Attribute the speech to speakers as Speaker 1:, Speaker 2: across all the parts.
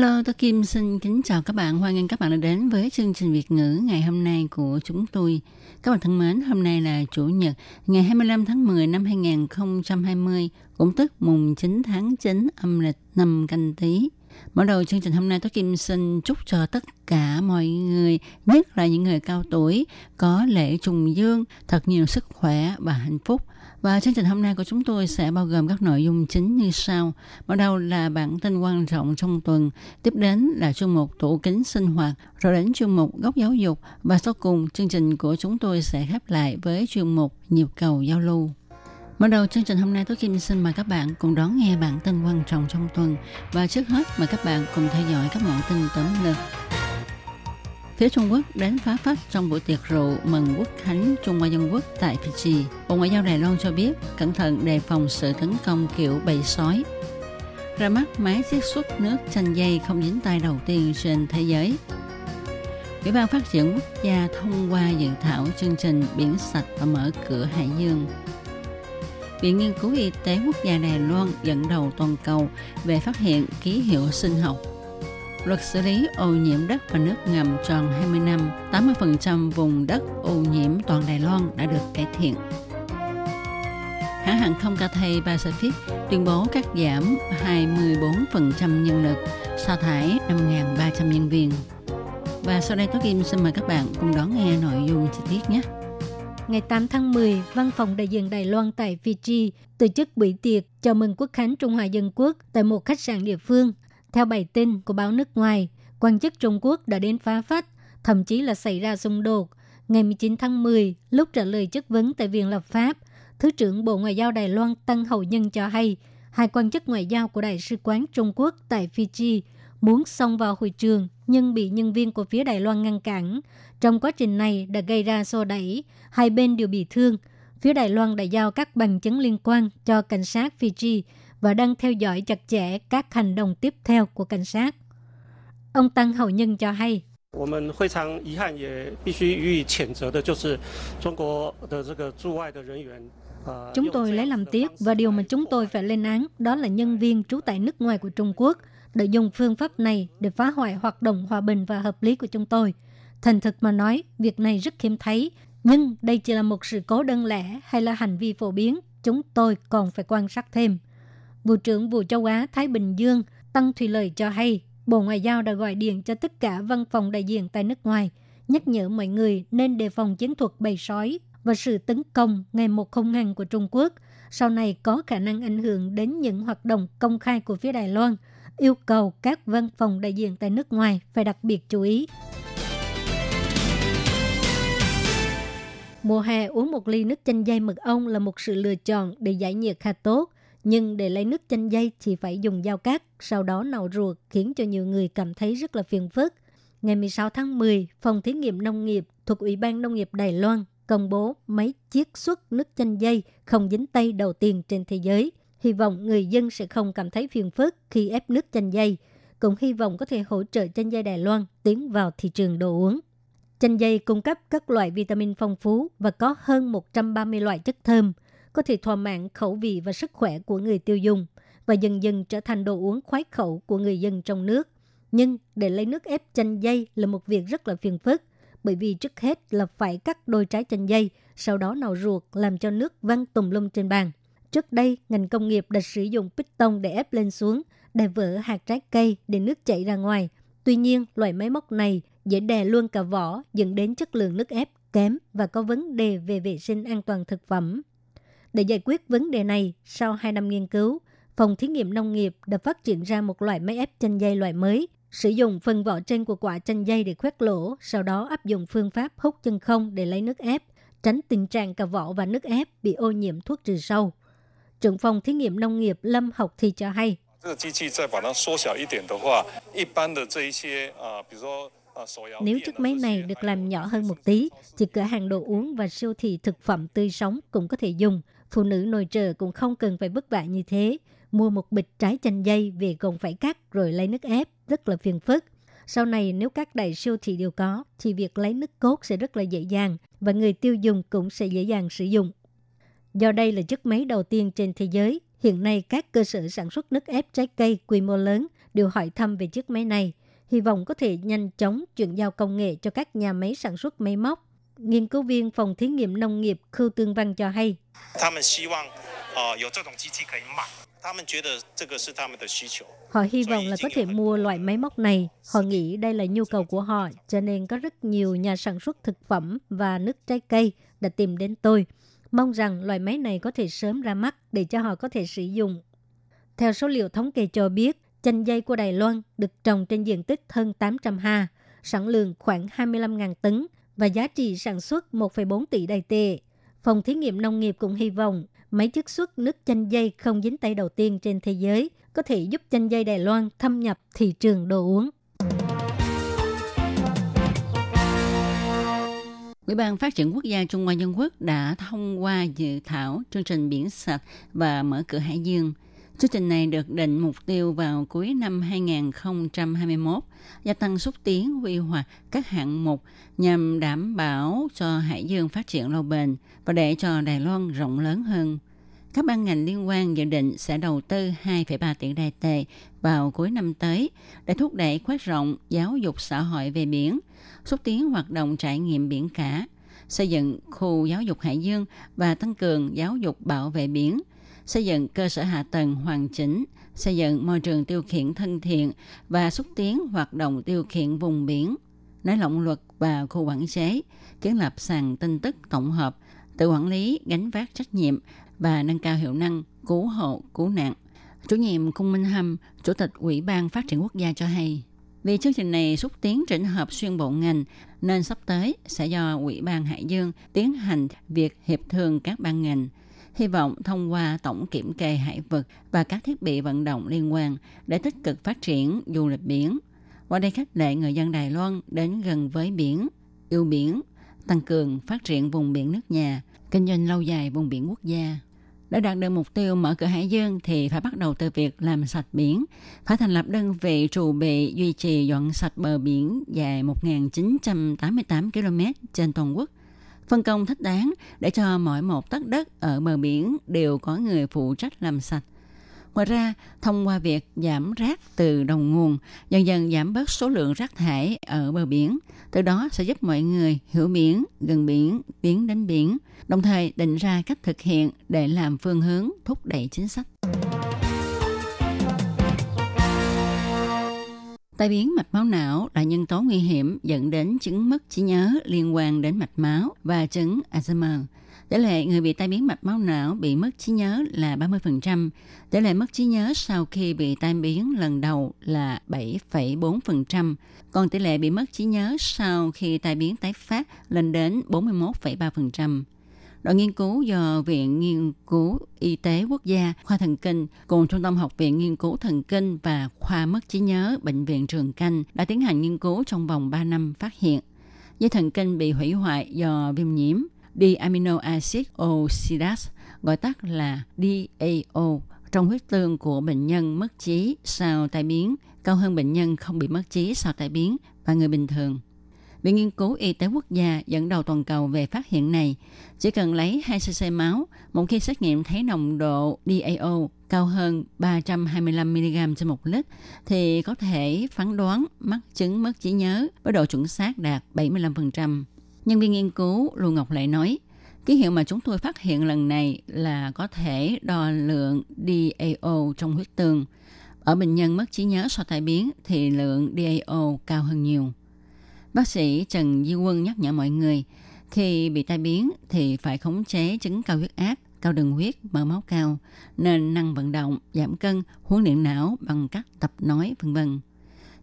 Speaker 1: Hello, tôi Kim xin kính chào các bạn. Hoan nghênh các bạn đã đến với chương trình Việt ngữ ngày hôm nay của chúng tôi. Các bạn thân mến, hôm nay là Chủ nhật, ngày 25 tháng 10 năm 2020, cũng tức mùng 9 tháng 9 âm lịch năm canh tí. Mở đầu chương trình hôm nay tôi Kim xin chúc cho tất cả mọi người, nhất là những người cao tuổi, có lễ trùng dương, thật nhiều sức khỏe và hạnh phúc. Và chương trình hôm nay của chúng tôi sẽ bao gồm các nội dung chính như sau. bắt đầu là bản tin quan trọng trong tuần, tiếp đến là chương mục tủ kính sinh hoạt, rồi đến chương mục góc giáo dục và sau cùng chương trình của chúng tôi sẽ khép lại với chuyên mục nhịp cầu giao lưu. Mở đầu chương trình hôm nay tôi Kim xin mời các bạn cùng đón nghe bản tin quan trọng trong tuần và trước hết mời các bạn cùng theo dõi các mẫu tin tóm lược. Phía Trung Quốc đến phá phát trong buổi tiệc rượu mừng quốc khánh Trung Hoa Dân Quốc tại Fiji. Bộ Ngoại giao Đài Loan cho biết, cẩn thận đề phòng sự tấn công kiểu bầy sói. Ra mắt máy chiết xuất nước chanh dây không dính tay đầu tiên trên thế giới. Ủy ban Phát triển Quốc gia thông qua dự thảo chương trình biển sạch và mở cửa hải dương. Viện Nghiên cứu Y tế Quốc gia Đài Loan dẫn đầu toàn cầu về phát hiện ký hiệu sinh học Luật xử lý ô nhiễm đất và nước ngầm tròn 20 năm, 80% vùng đất ô nhiễm toàn Đài Loan đã được cải thiện. Hãng hàng không Cathay Pacific tuyên bố cắt giảm 24% nhân lực, sa thải 5.300 nhân viên. Và sau đây Tố Kim xin mời các bạn cùng đón nghe nội dung chi tiết nhé.
Speaker 2: Ngày 8 tháng 10, Văn phòng đại diện Đài Loan tại Fiji tổ chức buổi tiệc chào mừng Quốc khánh Trung Hoa Dân Quốc tại một khách sạn địa phương theo bài tin của báo nước ngoài, quan chức Trung Quốc đã đến phá phách, thậm chí là xảy ra xung đột. Ngày 19 tháng 10, lúc trả lời chất vấn tại Viện Lập pháp, Thứ trưởng Bộ Ngoại giao Đài Loan Tăng Hậu Nhân cho hay, hai quan chức ngoại giao của Đại sứ quán Trung Quốc tại Fiji muốn xông vào hội trường nhưng bị nhân viên của phía Đài Loan ngăn cản. Trong quá trình này đã gây ra xô đẩy, hai bên đều bị thương. Phía Đài Loan đã giao các bằng chứng liên quan cho cảnh sát Fiji và đang theo dõi chặt chẽ các hành động tiếp theo của cảnh sát. Ông Tăng Hậu Nhân cho hay, Chúng tôi lấy làm tiếc và điều mà chúng tôi phải lên án đó là nhân viên trú tại nước ngoài của Trung Quốc đã dùng phương pháp này để phá hoại hoạt động hòa bình và hợp lý của chúng tôi. Thành thực mà nói, việc này rất hiếm thấy, nhưng đây chỉ là một sự cố đơn lẻ hay là hành vi phổ biến, chúng tôi còn phải quan sát thêm. Vụ trưởng Vụ Châu Á Thái Bình Dương Tăng Thùy Lợi cho hay, Bộ Ngoại giao đã gọi điện cho tất cả văn phòng đại diện tại nước ngoài, nhắc nhở mọi người nên đề phòng chiến thuật bầy sói và sự tấn công ngày một không ngăn của Trung Quốc, sau này có khả năng ảnh hưởng đến những hoạt động công khai của phía Đài Loan, yêu cầu các văn phòng đại diện tại nước ngoài phải đặc biệt chú ý. Mùa hè uống một ly nước chanh dây mật ong là một sự lựa chọn để giải nhiệt khá tốt. Nhưng để lấy nước chanh dây thì phải dùng dao cát sau đó nạo ruột khiến cho nhiều người cảm thấy rất là phiền phức. Ngày 16 tháng 10, Phòng Thí nghiệm Nông nghiệp thuộc Ủy ban Nông nghiệp Đài Loan công bố máy chiết xuất nước chanh dây không dính tay đầu tiên trên thế giới. Hy vọng người dân sẽ không cảm thấy phiền phức khi ép nước chanh dây. Cũng hy vọng có thể hỗ trợ chanh dây Đài Loan tiến vào thị trường đồ uống. Chanh dây cung cấp các loại vitamin phong phú và có hơn 130 loại chất thơm, có thể thỏa mãn khẩu vị và sức khỏe của người tiêu dùng và dần dần trở thành đồ uống khoái khẩu của người dân trong nước. Nhưng để lấy nước ép chanh dây là một việc rất là phiền phức, bởi vì trước hết là phải cắt đôi trái chanh dây, sau đó nạo ruột làm cho nước văng tùm lum trên bàn. Trước đây, ngành công nghiệp đã sử dụng piston để ép lên xuống, để vỡ hạt trái cây để nước chảy ra ngoài. Tuy nhiên, loại máy móc này dễ đè luôn cả vỏ, dẫn đến chất lượng nước ép kém và có vấn đề về vệ sinh an toàn thực phẩm. Để giải quyết vấn đề này, sau 2 năm nghiên cứu, Phòng Thí nghiệm Nông nghiệp đã phát triển ra một loại máy ép chanh dây loại mới, sử dụng phần vỏ trên của quả chanh dây để khoét lỗ, sau đó áp dụng phương pháp hút chân không để lấy nước ép, tránh tình trạng cả vỏ và nước ép bị ô nhiễm thuốc trừ sâu. Trưởng phòng thí nghiệm nông nghiệp Lâm Học Thi cho hay. Nếu chiếc máy này được làm nhỏ hơn một tí, thì cửa hàng đồ uống và siêu thị thực phẩm tươi sống cũng có thể dùng. Phụ nữ nội trợ cũng không cần phải vất vả như thế. Mua một bịch trái chanh dây về còn phải cắt rồi lấy nước ép, rất là phiền phức. Sau này nếu các đại siêu thị đều có, thì việc lấy nước cốt sẽ rất là dễ dàng và người tiêu dùng cũng sẽ dễ dàng sử dụng. Do đây là chiếc máy đầu tiên trên thế giới, hiện nay các cơ sở sản xuất nước ép trái cây quy mô lớn đều hỏi thăm về chiếc máy này, hy vọng có thể nhanh chóng chuyển giao công nghệ cho các nhà máy sản xuất máy móc. Nghiên cứu viên phòng thí nghiệm nông nghiệp Khưu Tương Văn cho hay. Họ hy vọng là có thể mua loại máy móc này. Họ nghĩ đây là nhu cầu của họ, cho nên có rất nhiều nhà sản xuất thực phẩm và nước trái cây đã tìm đến tôi. Mong rằng loại máy này có thể sớm ra mắt để cho họ có thể sử dụng. Theo số liệu thống kê cho biết, chanh dây của Đài Loan được trồng trên diện tích hơn 800 ha, sản lượng khoảng 25.000 tấn và giá trị sản xuất 1,4 tỷ đài tệ. Phòng thí nghiệm nông nghiệp cũng hy vọng máy chiết xuất nước chanh dây không dính tay đầu tiên trên thế giới có thể giúp chanh dây Đài Loan thâm nhập thị trường đồ uống.
Speaker 1: Ủy ban Phát triển Quốc gia Trung Hoa Dân Quốc đã thông qua dự thảo chương trình biển sạch và mở cửa hải dương. Chương trình này được định mục tiêu vào cuối năm 2021, gia tăng xúc tiến quy hoạch các hạng mục nhằm đảm bảo cho hải dương phát triển lâu bền và để cho Đài Loan rộng lớn hơn. Các ban ngành liên quan dự định sẽ đầu tư 2,3 tỷ đài tệ vào cuối năm tới để thúc đẩy khoát rộng giáo dục xã hội về biển, xúc tiến hoạt động trải nghiệm biển cả, xây dựng khu giáo dục hải dương và tăng cường giáo dục bảo vệ biển, xây dựng cơ sở hạ tầng hoàn chỉnh, xây dựng môi trường tiêu khiển thân thiện và xúc tiến hoạt động tiêu khiển vùng biển, nới lỏng luật và khu quản chế, kiến lập sàn tin tức tổng hợp, tự quản lý, gánh vác trách nhiệm và nâng cao hiệu năng cứu hộ, cứu nạn. Chủ nhiệm Cung Minh Hâm, Chủ tịch Ủy ban Phát triển Quốc gia cho hay, vì chương trình này xúc tiến chỉnh hợp xuyên bộ ngành, nên sắp tới sẽ do Ủy ban Hải Dương tiến hành việc hiệp thương các ban ngành. Hy vọng thông qua tổng kiểm kê hải vực và các thiết bị vận động liên quan để tích cực phát triển du lịch biển. Qua đây khích lệ người dân Đài Loan đến gần với biển, yêu biển, tăng cường phát triển vùng biển nước nhà, kinh doanh lâu dài vùng biển quốc gia. Để đạt được mục tiêu mở cửa hải dương thì phải bắt đầu từ việc làm sạch biển, phải thành lập đơn vị trụ bị duy trì dọn sạch bờ biển dài 1.988 km trên toàn quốc, phân công thích đáng để cho mỗi một tấc đất ở bờ biển đều có người phụ trách làm sạch. Ngoài ra, thông qua việc giảm rác từ đầu nguồn, dần dần giảm bớt số lượng rác thải ở bờ biển, từ đó sẽ giúp mọi người hiểu biển, gần biển, tiến đến biển, đồng thời định ra cách thực hiện để làm phương hướng thúc đẩy chính sách. Tai biến mạch máu não là nhân tố nguy hiểm dẫn đến chứng mất trí nhớ liên quan đến mạch máu và chứng Alzheimer. Tỷ lệ người bị tai biến mạch máu não bị mất trí nhớ là 30%. Tỷ lệ mất trí nhớ sau khi bị tai biến lần đầu là 7,4%. Còn tỷ lệ bị mất trí nhớ sau khi tai biến tái phát lên đến 41,3%. Đội nghiên cứu do Viện Nghiên cứu Y tế Quốc gia, khoa thần kinh cùng Trung tâm Học viện Nghiên cứu thần kinh và khoa mất trí nhớ Bệnh viện Trường Canh đã tiến hành nghiên cứu trong vòng 3 năm phát hiện dây thần kinh bị hủy hoại do viêm nhiễm D-amino acid oxidase, gọi tắt là DAO, trong huyết tương của bệnh nhân mất trí sau tai biến cao hơn bệnh nhân không bị mất trí sau tai biến và người bình thường. Viện Nghiên cứu Y tế Quốc gia dẫn đầu toàn cầu về phát hiện này. Chỉ cần lấy 2 cc máu, một khi xét nghiệm thấy nồng độ DAO cao hơn 325mg trên một lít, thì có thể phán đoán mắc chứng mất trí nhớ với độ chuẩn xác đạt 75%. Nhân viên nghiên cứu Lưu Ngọc Lệ nói, ký hiệu mà chúng tôi phát hiện lần này là có thể đo lượng DAO trong huyết tương. Ở bệnh nhân mất trí nhớ sau tai biến thì lượng DAO cao hơn nhiều. Bác sĩ Trần Di Quân nhắc nhở mọi người, khi bị tai biến thì phải khống chế chứng cao huyết áp, cao đường huyết, mỡ máu cao, nên năng vận động, giảm cân, huấn luyện não bằng cách tập nói, vân vân.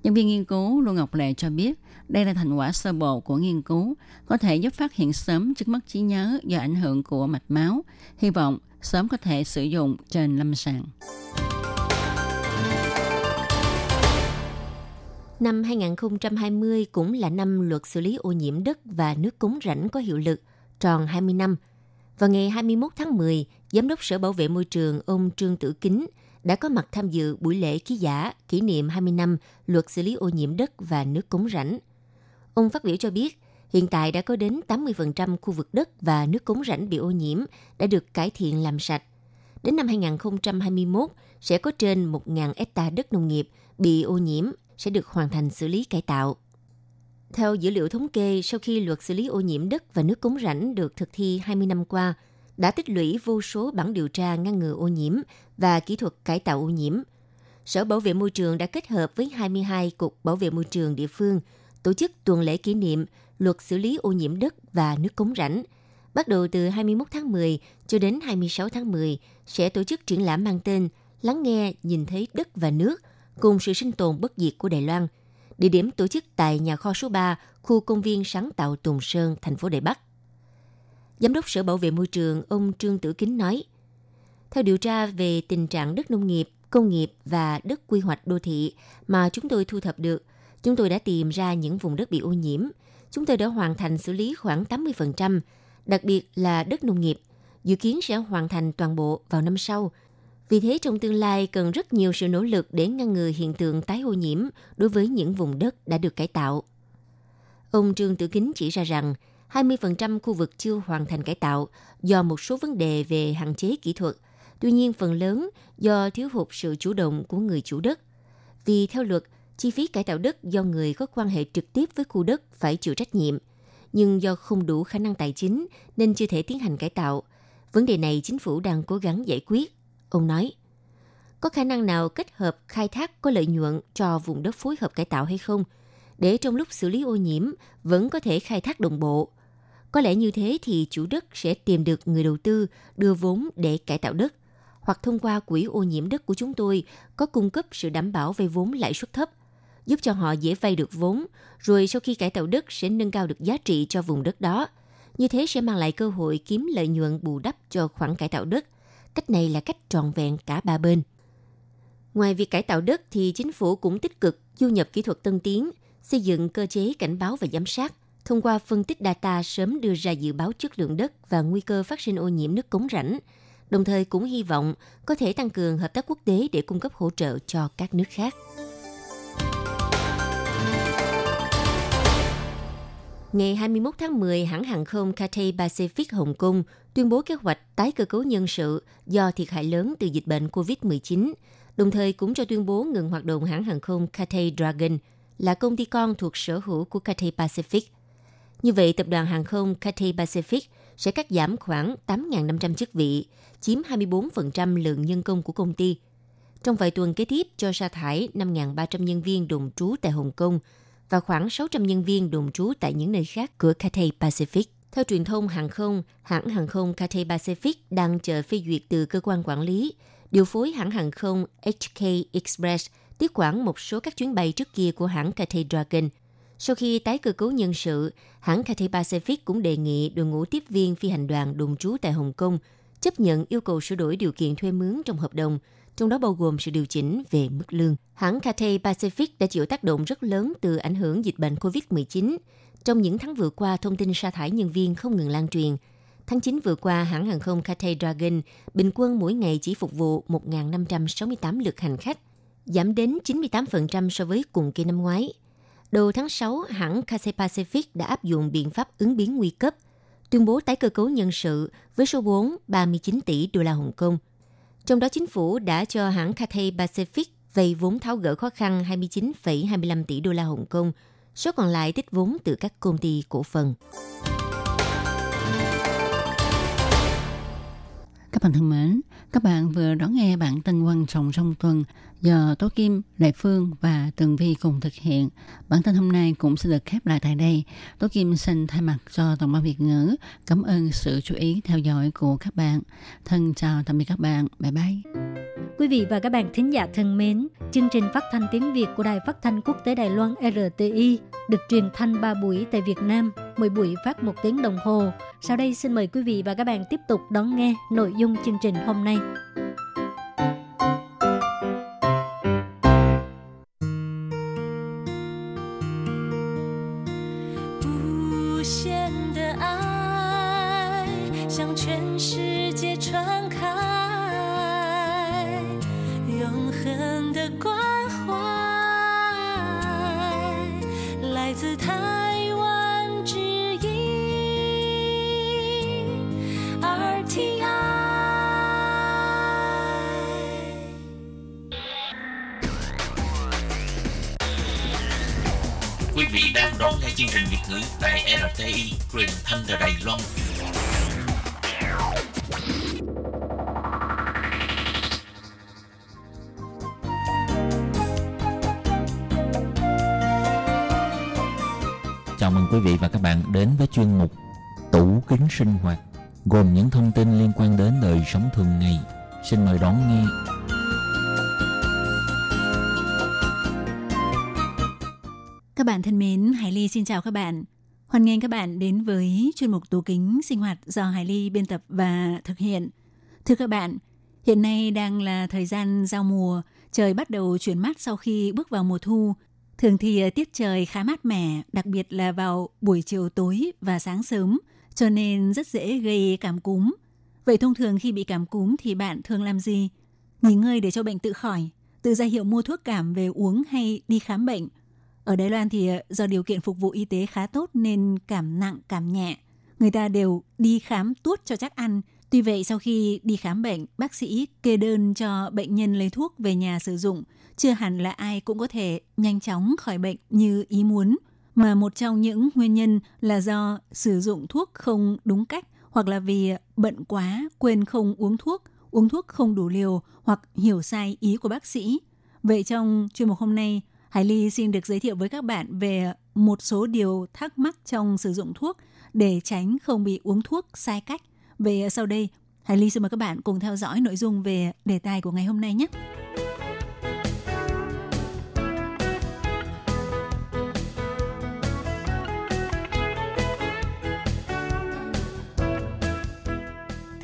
Speaker 1: Nhân viên nghiên cứu Lưu Ngọc Lệ cho biết, đây là thành quả sơ bộ của nghiên cứu, có thể giúp phát hiện sớm chứng mất trí nhớ do ảnh hưởng của mạch máu. Hy vọng sớm có thể sử dụng trên lâm sàng.
Speaker 3: Năm 2020 cũng là năm luật xử lý ô nhiễm đất và nước cống rãnh có hiệu lực, tròn 20 năm. Vào ngày 21 tháng 10, Giám đốc Sở Bảo vệ Môi trường ông Trương Tử Kính đã có mặt tham dự buổi lễ ký giả kỷ niệm 20 năm luật xử lý ô nhiễm đất và nước cống rãnh. Ông phát biểu cho biết, hiện tại đã có đến 80% khu vực đất và nước cống rãnh bị ô nhiễm đã được cải thiện làm sạch. Đến năm 2021, sẽ có trên 1.000 hecta đất nông nghiệp bị ô nhiễm sẽ được hoàn thành xử lý cải tạo. Theo dữ liệu thống kê, sau khi luật xử lý ô nhiễm đất và nước cống rãnh được thực thi 20 năm qua, đã tích lũy vô số bản điều tra ngăn ngừa ô nhiễm và kỹ thuật cải tạo ô nhiễm. Sở Bảo vệ Môi trường đã kết hợp với 22 Cục Bảo vệ Môi trường địa phương tổ chức tuần lễ kỷ niệm luật xử lý ô nhiễm đất và nước cống rãnh. Bắt đầu từ 21 tháng 10 cho đến 26 tháng 10 sẽ tổ chức triển lãm mang tên Lắng nghe, nhìn thấy đất và nước cùng sự sinh tồn bất diệt của Đài Loan. Địa điểm tổ chức tại nhà kho số 3, khu công viên sáng tạo Tùng Sơn, thành phố Đài Bắc. Giám đốc Sở Bảo vệ Môi trường ông Trương Tử Kính nói, theo điều tra về tình trạng đất nông nghiệp, công nghiệp và đất quy hoạch đô thị mà chúng tôi thu thập được, chúng tôi đã tìm ra những vùng đất bị ô nhiễm. Chúng tôi đã hoàn thành xử lý khoảng 80%, đặc biệt là đất nông nghiệp, dự kiến sẽ hoàn thành toàn bộ vào năm sau. Vì thế trong tương lai cần rất nhiều sự nỗ lực để ngăn ngừa hiện tượng tái ô nhiễm đối với những vùng đất đã được cải tạo. Ông Trương Tử Kính chỉ ra rằng 20% khu vực chưa hoàn thành cải tạo do một số vấn đề về hạn chế kỹ thuật, tuy nhiên phần lớn do thiếu hụt sự chủ động của người chủ đất. Vì theo luật, chi phí cải tạo đất do người có quan hệ trực tiếp với khu đất phải chịu trách nhiệm, nhưng do không đủ khả năng tài chính nên chưa thể tiến hành cải tạo. Vấn đề này chính phủ đang cố gắng giải quyết. Ông nói, có khả năng nào kết hợp khai thác có lợi nhuận cho vùng đất phối hợp cải tạo hay không, để trong lúc xử lý ô nhiễm vẫn có thể khai thác đồng bộ. Có lẽ như thế thì chủ đất sẽ tìm được người đầu tư đưa vốn để cải tạo đất, hoặc thông qua quỹ ô nhiễm đất của chúng tôi có cung cấp sự đảm bảo về vốn lãi suất thấp, giúp cho họ dễ vay được vốn, rồi sau khi cải tạo đất sẽ nâng cao được giá trị cho vùng đất đó. Như thế sẽ mang lại cơ hội kiếm lợi nhuận bù đắp cho khoản cải tạo đất. Cách này là cách trọn vẹn cả ba bên. Ngoài việc cải tạo đất thì chính phủ cũng tích cực du nhập kỹ thuật tân tiến, xây dựng cơ chế cảnh báo và giám sát, thông qua phân tích data sớm đưa ra dự báo chất lượng đất và nguy cơ phát sinh ô nhiễm nước cống rãnh, đồng thời cũng hy vọng có thể tăng cường hợp tác quốc tế để cung cấp hỗ trợ cho các nước khác. Ngày 21 tháng 10, hãng hàng không Cathay Pacific Hồng Kông tuyên bố kế hoạch tái cơ cấu nhân sự do thiệt hại lớn từ dịch bệnh COVID-19, đồng thời cũng cho tuyên bố ngừng hoạt động hãng hàng không Cathay Dragon là công ty con thuộc sở hữu của Cathay Pacific. Như vậy, tập đoàn hàng không Cathay Pacific sẽ cắt giảm khoảng 8.500 chức vị, chiếm 24% lượng nhân công của công ty. Trong vài tuần kế tiếp cho sa thải 5.300 nhân viên đồn trú tại Hồng Kông và khoảng 600 nhân viên đồn trú tại những nơi khác của Cathay Pacific. Theo truyền thông hàng không, hãng hàng không Cathay Pacific đang chờ phê duyệt từ cơ quan quản lý, điều phối hãng hàng không HK Express tiếp quản một số các chuyến bay trước kia của hãng Cathay Dragon. Sau khi tái cơ cấu nhân sự, hãng Cathay Pacific cũng đề nghị đội ngũ tiếp viên phi hành đoàn đồn trú tại Hồng Kông chấp nhận yêu cầu sửa đổi điều kiện thuê mướn trong hợp đồng, trong đó bao gồm sự điều chỉnh về mức lương. Hãng Cathay Pacific đã chịu tác động rất lớn từ ảnh hưởng dịch bệnh COVID-19. Trong những tháng vừa qua, thông tin sa thải nhân viên không ngừng lan truyền. Tháng 9 vừa qua, hãng hàng không Cathay Dragon bình quân mỗi ngày chỉ phục vụ 1.568 lượt hành khách, giảm đến 98% so với cùng kỳ năm ngoái. Đầu tháng 6, hãng Cathay Pacific đã áp dụng biện pháp ứng biến nguy cấp, tuyên bố tái cơ cấu nhân sự với số vốn 39 tỷ đô la Hồng Kông. Trong đó chính phủ đã cho hãng Cathay Pacific vay vốn tháo gỡ khó khăn 29,25 tỷ đô la Hồng Kông, số còn lại tích vốn từ các công ty cổ phần.
Speaker 4: Các bạn thân mến, các bạn vừa đón nghe bản tin quan trọng trong tuần do Tố Kim, Đại Phương và Tường Vi cùng thực hiện. Bản tin hôm nay cũng sẽ được khép lại tại đây. Tố Kim xin thay mặt cho Tổng ban Việt ngữ cảm ơn sự chú ý theo dõi của các bạn. Thân chào tạm biệt các bạn. Bye bye.
Speaker 2: Quý vị và các bạn thính giả thân mến, chương trình phát thanh tiếng Việt của Đài Phát thanh Quốc tế Đài Loan RTI được truyền thanh 3 buổi tại Việt Nam, mỗi buổi phát một tiếng đồng hồ. Sau đây xin mời quý vị và các bạn tiếp tục đón nghe nội dung chương trình hôm nay.
Speaker 5: 向全世界传开，永恒的关怀，来自台湾之音 RTI。
Speaker 6: Quý vị đang đón nghe chương trình Việt ngữ tại RTI truyền thanh từ Đài Loan. Quý vị và các bạn đến với chuyên mục Tủ kính sinh hoạt gồm những thông tin liên quan đến đời sống thường ngày. Xin mời đón nghe.
Speaker 4: Các bạn thân mến, Hải Ly xin chào các bạn. Hoan nghênh các bạn đến với chuyên mục tủ kính sinh hoạt do Hải Ly biên tập và thực hiện. Thưa các bạn, hiện nay đang là thời gian giao mùa, trời bắt đầu chuyển mát sau khi bước vào mùa thu. Thường thì ờ, tiết trời khá mát mẻ, đặc biệt là vào buổi chiều tối và sáng sớm, cho nên rất dễ gây cảm cúm. Vậy thông thường khi bị cảm cúm thì bạn thường làm gì? Nghỉ ngơi để cho bệnh tự khỏi, tự ra hiệu mua thuốc cảm về uống hay đi khám bệnh – ở Đài Loan thì ờ, do điều kiện phục vụ y tế khá tốt nên cảm nặng, cảm nhẹ. Người ta đều đi khám tuốt cho chắc ăn. Tuy vậy sau khi đi khám bệnh, bác sĩ kê đơn cho bệnh nhân lấy thuốc về nhà sử dụng. Chưa hẳn là ai cũng có thể nhanh chóng khỏi bệnh như ý muốn. Mà một trong những nguyên nhân là do sử dụng thuốc không đúng cách hoặc là vì bận quá quên không uống thuốc, uống thuốc không đủ liều hoặc hiểu sai ý của bác sĩ. Vậy trong chuyên mục hôm nay, Hải Ly xin được giới thiệu với các bạn về một số điều thắc mắc trong sử dụng thuốc để tránh không bị uống thuốc sai cách. Về sau đây, Hải Ly xin mời các bạn cùng theo dõi nội dung về đề tài của ngày hôm nay nhé.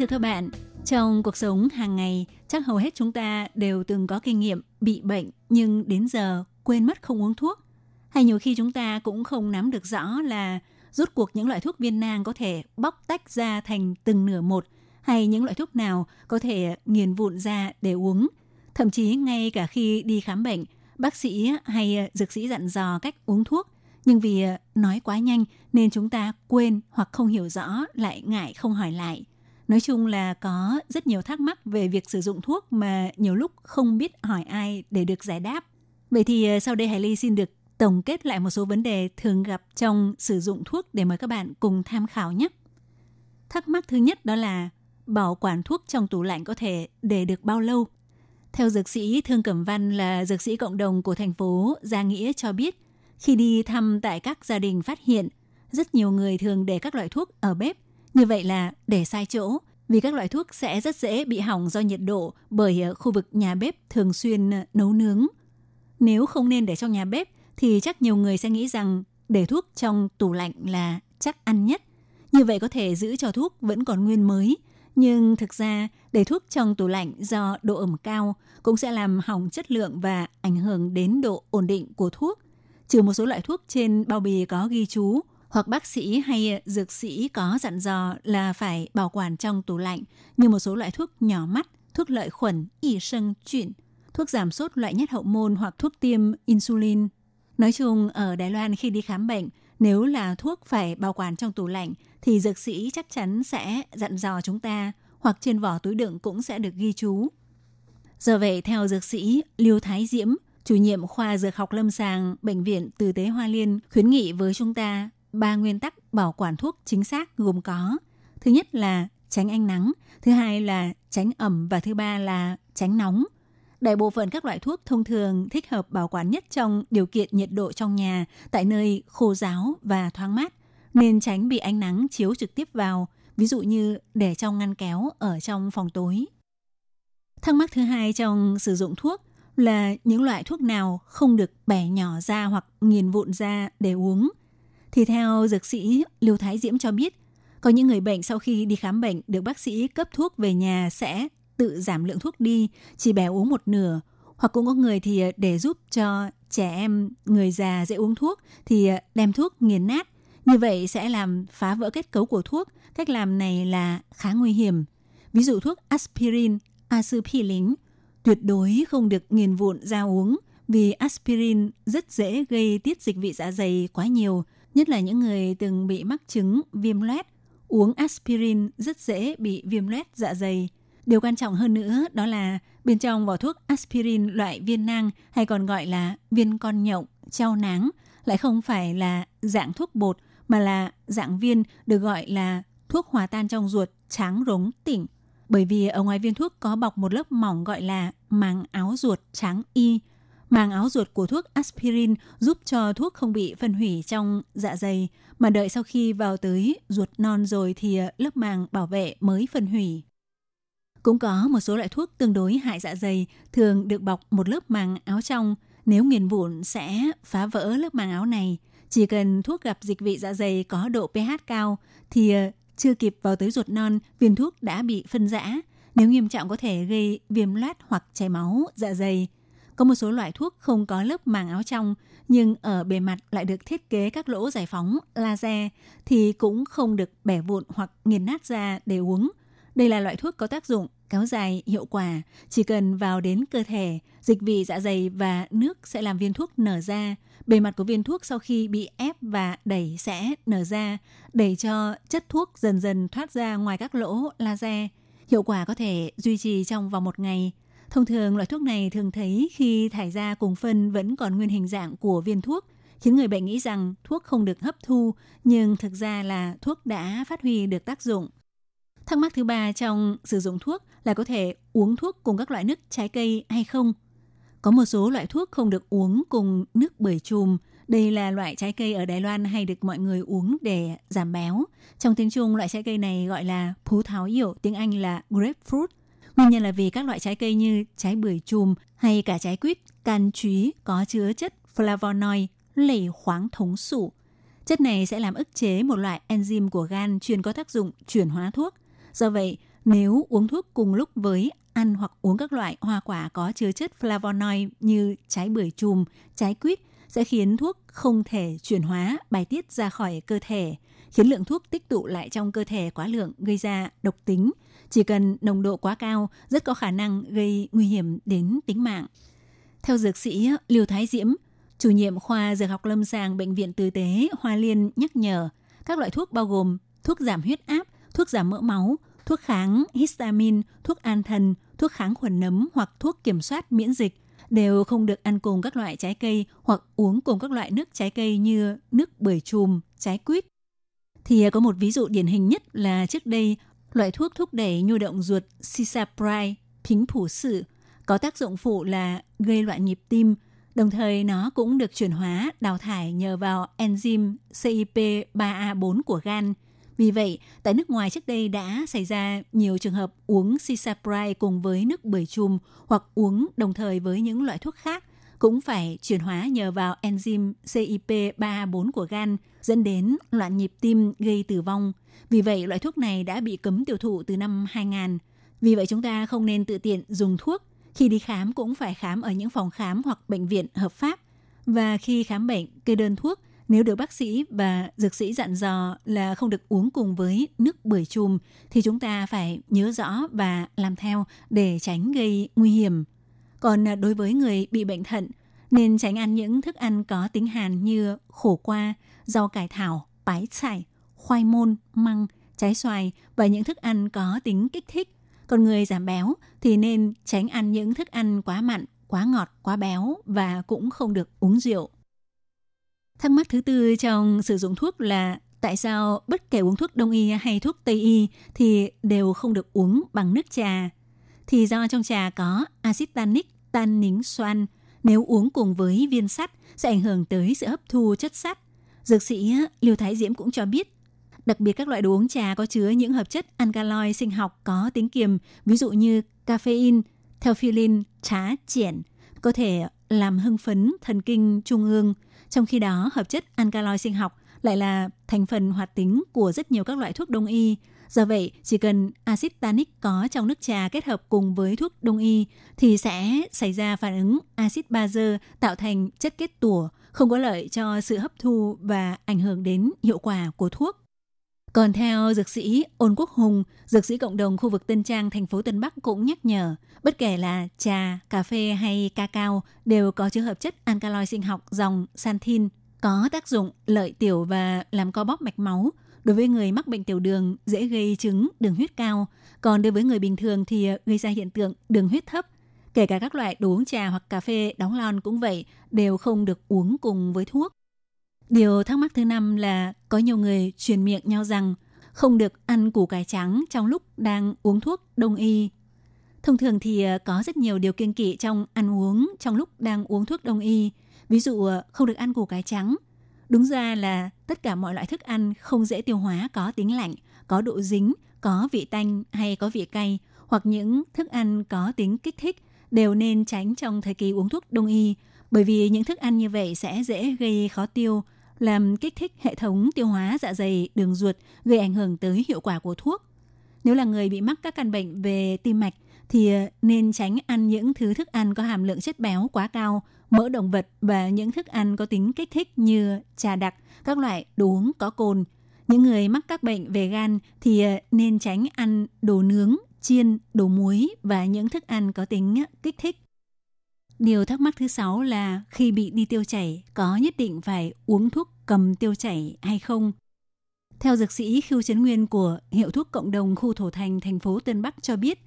Speaker 4: Thưa các bạn, trong cuộc sống hàng ngày, chắc hầu hết chúng ta đều từng có kinh nghiệm bị bệnh nhưng đến giờ quên mất không uống thuốc. Hay nhiều khi chúng ta cũng không nắm được rõ là rốt cuộc những loại thuốc viên nang có thể bóc tách ra thành từng nửa một hay những loại thuốc nào có thể nghiền vụn ra để uống. Thậm chí ngay cả khi đi khám bệnh, bác sĩ hay dược sĩ dặn dò cách uống thuốc, nhưng vì nói quá nhanh nên chúng ta quên hoặc không hiểu rõ lại ngại không hỏi lại. Nói chung là có rất nhiều thắc mắc về việc sử dụng thuốc mà nhiều lúc không biết hỏi ai để được giải đáp. Vậy thì ờ, sau đây Hải Ly xin được tổng kết lại một số vấn đề thường gặp trong sử dụng thuốc để mời các bạn cùng tham khảo nhé. Thắc mắc thứ nhất đó là bảo quản thuốc trong tủ lạnh có thể để được bao lâu? Theo dược sĩ Thương Cẩm Văn là dược sĩ cộng đồng của thành phố Gia Nghĩa cho biết, khi đi thăm tại các gia đình phát hiện, rất nhiều người thường để các loại thuốc ở bếp. Như vậy là để sai chỗ, vì các loại thuốc sẽ rất dễ bị hỏng do nhiệt độ bởi ờ, khu vực nhà bếp thường xuyên ờ, nấu nướng nếu không nên để trong nhà bếp thì chắc nhiều người sẽ nghĩ rằng để thuốc trong tủ lạnh là chắc ăn nhất. Như vậy có thể giữ cho thuốc vẫn còn nguyên mới. Nhưng thực ra để thuốc trong tủ lạnh do độ ẩm cao cũng sẽ làm hỏng chất lượng và ảnh hưởng đến độ ổn định của thuốc. Trừ một số loại thuốc trên bao bì có ghi chú hoặc bác sĩ hay dược sĩ có dặn dò là phải bảo quản trong tủ lạnh như một số loại thuốc nhỏ mắt, thuốc lợi khuẩn, y sân chuyển, thuốc giảm sốt loại nhất hậu môn hoặc thuốc tiêm insulin. Nói chung, ở Đài Loan khi đi khám bệnh, nếu là thuốc phải bảo quản trong tủ lạnh thì dược sĩ chắc chắn sẽ dặn dò chúng ta hoặc trên vỏ túi đựng cũng sẽ được ghi chú. Giờ vậy, theo dược sĩ Liêu Thái Diễm, chủ nhiệm khoa dược học lâm sàng Bệnh viện Từ tế Hoa Liên khuyến nghị với chúng ta ba nguyên tắc bảo quản thuốc chính xác gồm có. Thứ nhất là tránh ánh nắng, thứ hai là tránh ẩm và thứ ba là tránh nóng. Đại bộ phận các loại thuốc thông thường thích hợp bảo quản nhất trong điều kiện nhiệt độ trong nhà tại nơi khô ráo và thoáng mát, nên tránh bị ánh nắng chiếu trực tiếp vào, ví dụ như để trong ngăn kéo ở trong phòng tối. Thắc mắc thứ hai trong sử dụng thuốc là những loại thuốc nào không được bẻ nhỏ ra hoặc nghiền vụn ra để uống. Thì theo dược sĩ Lưu Thái Diễm cho biết, có những người bệnh sau khi đi khám bệnh được bác sĩ cấp thuốc về nhà sẽ tự giảm lượng thuốc đi, chỉ bé uống một nửa. Hoặc cũng có người thì để giúp cho trẻ em, người già dễ uống thuốc thì đem thuốc nghiền nát. Như vậy sẽ làm phá vỡ kết cấu của thuốc. Cách làm này là khá nguy hiểm. Ví dụ thuốc aspirin, aspirin tuyệt đối không được nghiền vụn ra uống vì aspirin rất dễ gây tiết dịch vị dạ dày quá nhiều, nhất là những người từng bị mắc chứng viêm loét. Uống aspirin rất dễ bị viêm loét dạ dày. Điều quan trọng hơn nữa đó là bên trong vỏ thuốc aspirin loại viên nang hay còn gọi là viên con nhộng, trao náng lại không phải là dạng thuốc bột mà là dạng viên được gọi là thuốc hòa tan trong ruột tráng rống tỉnh. Bởi vì ở ngoài viên thuốc có bọc một lớp mỏng gọi là màng áo ruột tráng y. Màng áo ruột của thuốc aspirin giúp cho thuốc không bị phân hủy trong dạ dày, mà đợi sau khi vào tới ruột non rồi thì ờ, lớp màng bảo vệ mới phân hủy. Cũng có một số loại thuốc tương đối hại dạ dày thường được bọc một lớp màng áo trong. Nếu nghiền vụn sẽ phá vỡ lớp màng áo này. Chỉ cần thuốc gặp dịch vị dạ dày có độ pH cao thì ờ, chưa kịp vào tới ruột non, viên thuốc đã bị phân rã. Nếu nghiêm trọng có thể gây viêm loét hoặc chảy máu dạ dày. Có một số loại thuốc không có lớp màng áo trong, nhưng ở bề mặt lại được thiết kế các lỗ giải phóng laser thì cũng không được bẻ vụn hoặc nghiền nát ra để uống – đây là loại thuốc có tác dụng kéo dài hiệu quả, chỉ cần vào đến cơ thể, dịch vị dạ dày và nước sẽ làm viên thuốc nở ra. Bề mặt của viên thuốc sau khi bị ép và đẩy sẽ nở ra, đẩy cho chất thuốc dần dần thoát ra ngoài các lỗ laser. Hiệu quả có thể duy trì trong vòng một ngày. Thông thường loại thuốc này thường thấy khi thải ra cùng phân vẫn còn nguyên hình dạng của viên thuốc, khiến người bệnh nghĩ rằng thuốc không được hấp thu, nhưng thực ra là thuốc đã phát huy được tác dụng. Thắc mắc thứ ba trong sử dụng thuốc là có thể uống thuốc cùng các loại nước trái cây hay không. Có một số loại thuốc không được uống cùng nước bưởi chùm. Đây là loại trái cây ở Đài Loan hay được mọi người uống để giảm béo. Trong tiếng Trung, loại trái cây này gọi là phú tháo hiểu, tiếng Anh là grapefruit. Nguyên nhân là vì các loại trái cây như trái bưởi chùm hay cả trái quýt, can chúy có chứa chất flavonoid, lẩy khoáng thống sủ. Chất này sẽ làm ức chế một loại enzyme của gan chuyên có tác dụng chuyển hóa thuốc. Do vậy, nếu uống thuốc cùng lúc với ăn hoặc uống các loại hoa quả có chứa chất flavonoid như trái bưởi chùm, trái quýt sẽ khiến thuốc không thể chuyển hóa bài tiết ra khỏi cơ thể, khiến lượng thuốc tích tụ lại trong cơ thể quá lượng gây ra độc tính. Chỉ cần nồng độ quá cao, rất có khả năng gây nguy hiểm đến tính mạng. Theo dược sĩ Liêu Thái Diễm, chủ nhiệm khoa dược học lâm sàng Bệnh viện Tư tế Hoa Liên nhắc nhở, các loại thuốc bao gồm thuốc giảm huyết áp, thuốc giảm mỡ máu, thuốc kháng histamine, thuốc an thần, thuốc kháng khuẩn nấm hoặc thuốc kiểm soát miễn dịch đều không được ăn cùng các loại trái cây hoặc uống cùng các loại nước trái cây như nước bưởi chùm, trái quýt. Thì à, có một ví dụ điển hình nhất là trước đây loại thuốc thúc đẩy nhu động ruột Cisapride, phính phủ sự, có tác dụng phụ là gây loạn nhịp tim, đồng thời nó cũng được chuyển hóa đào thải nhờ vào enzyme CYP3A4 của gan – vì vậy, tại nước ngoài trước đây đã xảy ra nhiều trường hợp uống Cisapride cùng với nước bưởi chùm hoặc uống đồng thời với những loại thuốc khác cũng phải chuyển hóa nhờ vào enzyme CYP3A4 của gan dẫn đến loạn nhịp tim gây tử vong. Vì vậy, loại thuốc này đã bị cấm tiêu thụ từ năm 2000. Vì vậy, chúng ta không nên tự tiện dùng thuốc. Khi đi khám cũng phải khám ở những phòng khám hoặc bệnh viện hợp pháp. Và khi khám bệnh, kê đơn thuốc – nếu được bác sĩ và dược sĩ dặn dò là không được uống cùng với nước bưởi chùm thì chúng ta phải nhớ rõ và làm theo để tránh gây nguy hiểm. Còn à, đối với người bị bệnh thận, nên tránh ăn những thức ăn có tính hàn như khổ qua, rau cải thảo, bái chải, khoai môn, măng, trái xoài và những thức ăn có tính kích thích. Còn người giảm béo thì nên tránh ăn những thức ăn quá mặn, quá ngọt, quá béo và cũng không được uống rượu. Thắc mắc thứ tư trong sử dụng thuốc là tại sao bất kể uống thuốc đông y hay thuốc tây y thì đều không được uống bằng nước trà? Thì do trong trà có axit tannic, tan nính xoan, nếu uống cùng với viên sắt sẽ ảnh hưởng tới sự hấp thu chất sắt. Dược sĩ Liêu Thái Diễm cũng cho biết, đặc biệt các loại đồ uống trà có chứa những hợp chất alkaloid sinh học có tính kiềm, ví dụ như caffeine, theophylline, trá triển, có thể làm hưng phấn thần kinh trung ương, trong khi đó, hợp chất alkaloid sinh học lại là thành phần hoạt tính của rất nhiều các loại thuốc đông y. Do vậy, chỉ cần axit tannic có trong nước trà kết hợp cùng với thuốc đông y thì sẽ xảy ra phản ứng axit bazơ tạo thành chất kết tủa, không có lợi cho sự hấp thu và ảnh hưởng đến hiệu quả của thuốc. Còn theo dược sĩ Ôn Quốc Hùng, dược sĩ cộng đồng khu vực Tân Trang, thành phố Tân Bắc cũng nhắc nhở, bất kể là trà, cà phê hay ca cao đều có chứa hợp chất alkaloid sinh học dòng xanthin, có tác dụng lợi tiểu và làm co bóp mạch máu. Đối với người mắc bệnh tiểu đường dễ gây chứng đường huyết cao, còn đối với người bình thường thì ờ, gây ra hiện tượng đường huyết thấp. Kể cả các loại đồ uống trà hoặc cà phê đóng lon cũng vậy, đều không được uống cùng với thuốc. Điều thắc mắc thứ năm là có nhiều người truyền miệng nhau rằng không được ăn củ cải trắng trong lúc đang uống thuốc đông y. Thông thường thì ờ, có rất nhiều điều kiêng kỵ trong ăn uống trong lúc đang uống thuốc đông y. Ví dụ ờ, không được ăn củ cải trắng. Đúng ra là tất cả mọi loại thức ăn không dễ tiêu hóa có tính lạnh, có độ dính, có vị tanh hay có vị cay hoặc những thức ăn có tính kích thích đều nên tránh trong thời kỳ uống thuốc đông y bởi vì những thức ăn như vậy sẽ dễ gây khó tiêu làm kích thích hệ thống tiêu hóa dạ dày, đường ruột, gây ảnh hưởng tới hiệu quả của thuốc. Nếu là người bị mắc các căn bệnh về tim mạch thì ờ, nên tránh ăn những thứ thức ăn có hàm lượng chất béo quá cao, mỡ động vật và những thức ăn có tính kích thích như trà đặc, các loại đồ uống có cồn. Những người mắc các bệnh về gan thì ờ, nên tránh ăn đồ nướng, chiên, đồ muối và những thức ăn có tính kích thích. Điều thắc mắc thứ sáu là khi bị đi tiêu chảy có nhất định phải uống thuốc cầm tiêu chảy hay không? Theo dược sĩ Khưu Trấn Nguyên của Hiệu thuốc Cộng đồng khu Thổ Thành, thành phố Tân Bắc cho biết,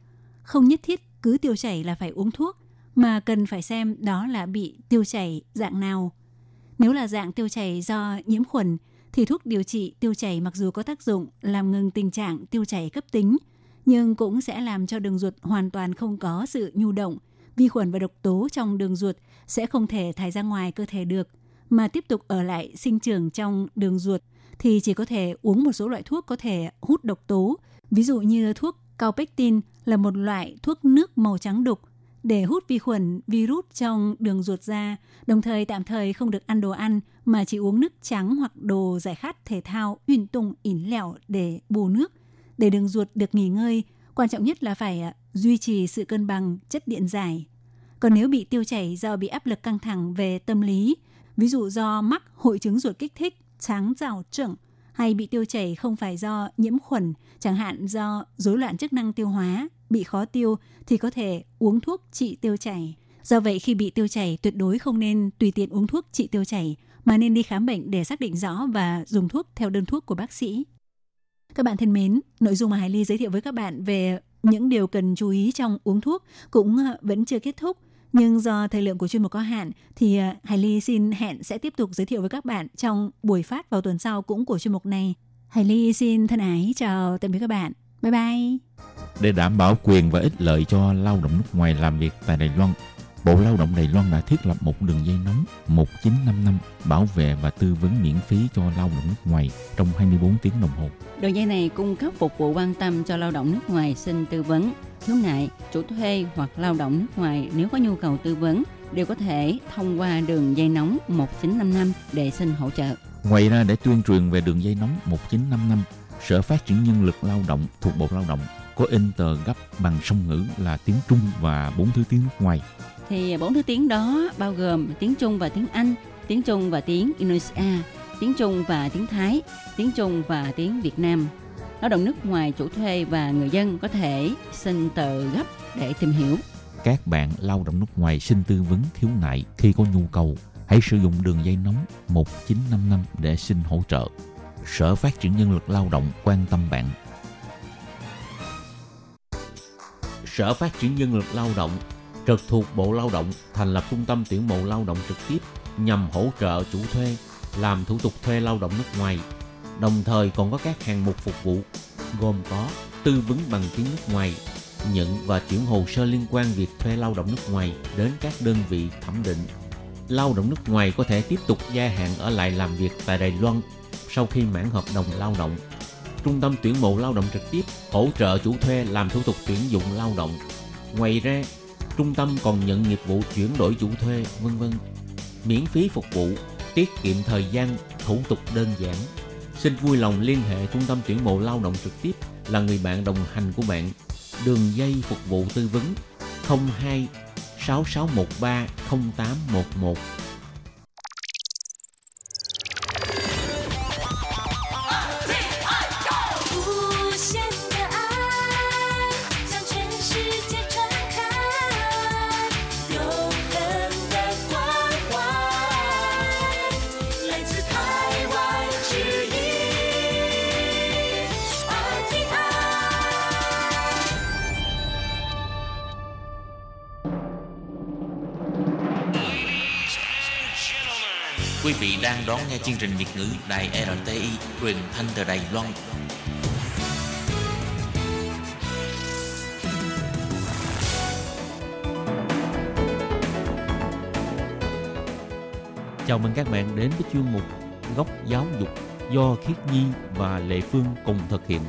Speaker 4: không nhất thiết cứ tiêu chảy là phải uống thuốc, mà cần phải xem đó là bị tiêu chảy dạng nào. Nếu là dạng tiêu chảy do nhiễm khuẩn, thì thuốc điều trị tiêu chảy mặc dù có tác dụng làm ngừng tình trạng tiêu chảy cấp tính, nhưng cũng sẽ làm cho đường ruột hoàn toàn không có sự nhu động, vi khuẩn và độc tố trong đường ruột sẽ không thể thải ra ngoài cơ thể được, mà tiếp tục ở lại sinh trưởng trong đường ruột thì chỉ có thể uống một số loại thuốc có thể hút độc tố, ví dụ như thuốc Calpectin là một loại thuốc nước màu trắng đục để hút vi khuẩn, virus trong đường ruột ra, đồng thời tạm thời không được ăn đồ ăn mà chỉ uống nước trắng hoặc đồ giải khát thể thao, huyền tùng, ỉn lẹo để bù nước, để đường ruột được nghỉ ngơi. Quan trọng nhất là phải à, duy trì sự cân bằng chất điện giải. Còn nếu bị tiêu chảy do bị áp lực căng thẳng về tâm lý, ví dụ do mắc hội chứng ruột kích thích, tráng rào trưởng hay bị tiêu chảy không phải do nhiễm khuẩn, chẳng hạn do rối loạn chức năng tiêu hóa, bị khó tiêu thì có thể uống thuốc trị tiêu chảy. Do vậy khi bị tiêu chảy tuyệt đối không nên tùy tiện uống thuốc trị tiêu chảy mà nên đi khám bệnh để xác định rõ và dùng thuốc theo đơn thuốc của bác sĩ. Các bạn thân mến, nội dung mà Hải Ly giới thiệu với các bạn về những điều cần chú ý trong uống thuốc cũng ờ, vẫn chưa kết thúc. Nhưng do thời lượng của chuyên mục có hạn thì ờ, Hải Ly xin hẹn sẽ tiếp tục giới thiệu với các bạn trong buổi phát vào tuần sau cũng của chuyên mục này. Hải Ly xin thân ái chào tạm biệt các bạn. Bye bye.
Speaker 6: Để đảm bảo quyền và ích lợi cho lao động nước ngoài làm việc tại Đài Loan, Bộ Lao động Đài Loan đã thiết lập một đường dây nóng 1955 bảo vệ và tư vấn miễn phí cho lao động nước ngoài trong 24 tiếng đồng hồ.
Speaker 4: Đường dây này cung cấp phục vụ quan tâm cho lao động nước ngoài xin tư vấn, khiếu nại, chủ thuê hoặc lao động nước ngoài nếu có nhu cầu tư vấn đều có thể thông qua đường dây nóng 1955 để xin hỗ trợ.
Speaker 6: Ngoài ra để tuyên truyền về đường dây nóng 1955, Sở Phát triển Nhân lực Lao động thuộc Bộ Lao động có in tờ gấp bằng song ngữ là tiếng Trung và bốn thứ tiếng nước ngoài.
Speaker 4: Thì bốn thứ tiếng đó bao gồm tiếng Trung và tiếng Anh, tiếng Trung và tiếng Indonesia, tiếng Trung và tiếng Thái, tiếng Trung và tiếng Việt Nam. Lao động nước ngoài chủ thuê và người dân có thể xin tờ gấp để tìm hiểu.
Speaker 6: Các bạn lao động nước ngoài xin tư vấn khiếu nại khi có nhu cầu, hãy sử dụng đường dây nóng 1955 để xin hỗ trợ. Sở Phát triển Nhân lực Lao động quan tâm bạn. Sở Phát triển Nhân lực Lao động trực thuộc Bộ Lao động thành lập trung tâm tuyển mộ lao động trực tiếp nhằm hỗ trợ chủ thuê làm thủ tục thuê lao động nước ngoài. Đồng thời còn có các hàng mục phục vụ gồm có tư vấn bằng tiếng nước ngoài, nhận và chuyển hồ sơ liên quan việc thuê lao động nước ngoài đến các đơn vị thẩm định. Lao động nước ngoài có thể tiếp tục gia hạn ở lại làm việc tại Đài Loan sau khi mãn hợp đồng lao động. Trung tâm tuyển mộ lao động trực tiếp hỗ trợ chủ thuê làm thủ tục tuyển dụng lao động. Ngoài ra, trung tâm còn nhận nghiệp vụ chuyển đổi chủ thuê, vân vân. Miễn phí phục vụ, tiết kiệm thời gian, thủ tục đơn giản. Xin vui lòng liên hệ trung tâm tuyển mộ lao động trực tiếp là người bạn đồng hành của bạn. Đường dây phục vụ tư vấn 02 6613 0811
Speaker 7: nghe chương trình Việt ngữ Đài RTI truyền thanh từ Đài Loan.
Speaker 6: Chào mừng các bạn đến với chuyên mục Góc giáo dục do Khiết Nhi và Lệ Phương cùng thực hiện.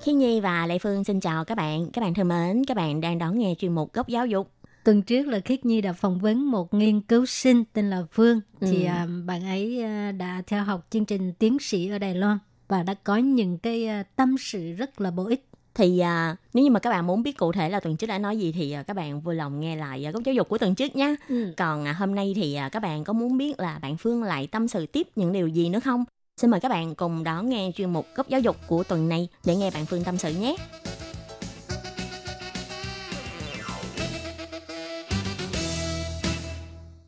Speaker 8: Khi Nhi và Lệ Phương xin chào các bạn. Các bạn thân mến, các bạn đang đón nghe chuyên mục Góc Giáo dục.
Speaker 2: Tuần trước là Khiết Nhi đã phỏng vấn một nghiên cứu sinh tên là Phương.
Speaker 8: Ừ.
Speaker 2: Thì à, bạn ấy à, đã theo học chương trình tiến sĩ ở Đài Loan và đã có những cái à, tâm sự rất là bổ ích.
Speaker 8: Thì à, nếu như mà các bạn muốn biết cụ thể là tuần trước đã nói gì thì à, các bạn vui lòng nghe lại à, Góc Giáo dục của tuần trước nha.
Speaker 2: Ừ.
Speaker 8: Còn à, hôm nay thì à, các bạn có muốn biết là bạn Phương lại tâm sự tiếp những điều gì nữa không? Xin mời các bạn cùng đón nghe chuyên mục Góc Giáo dục của tuần này để nghe bạn Phương tâm sự nhé.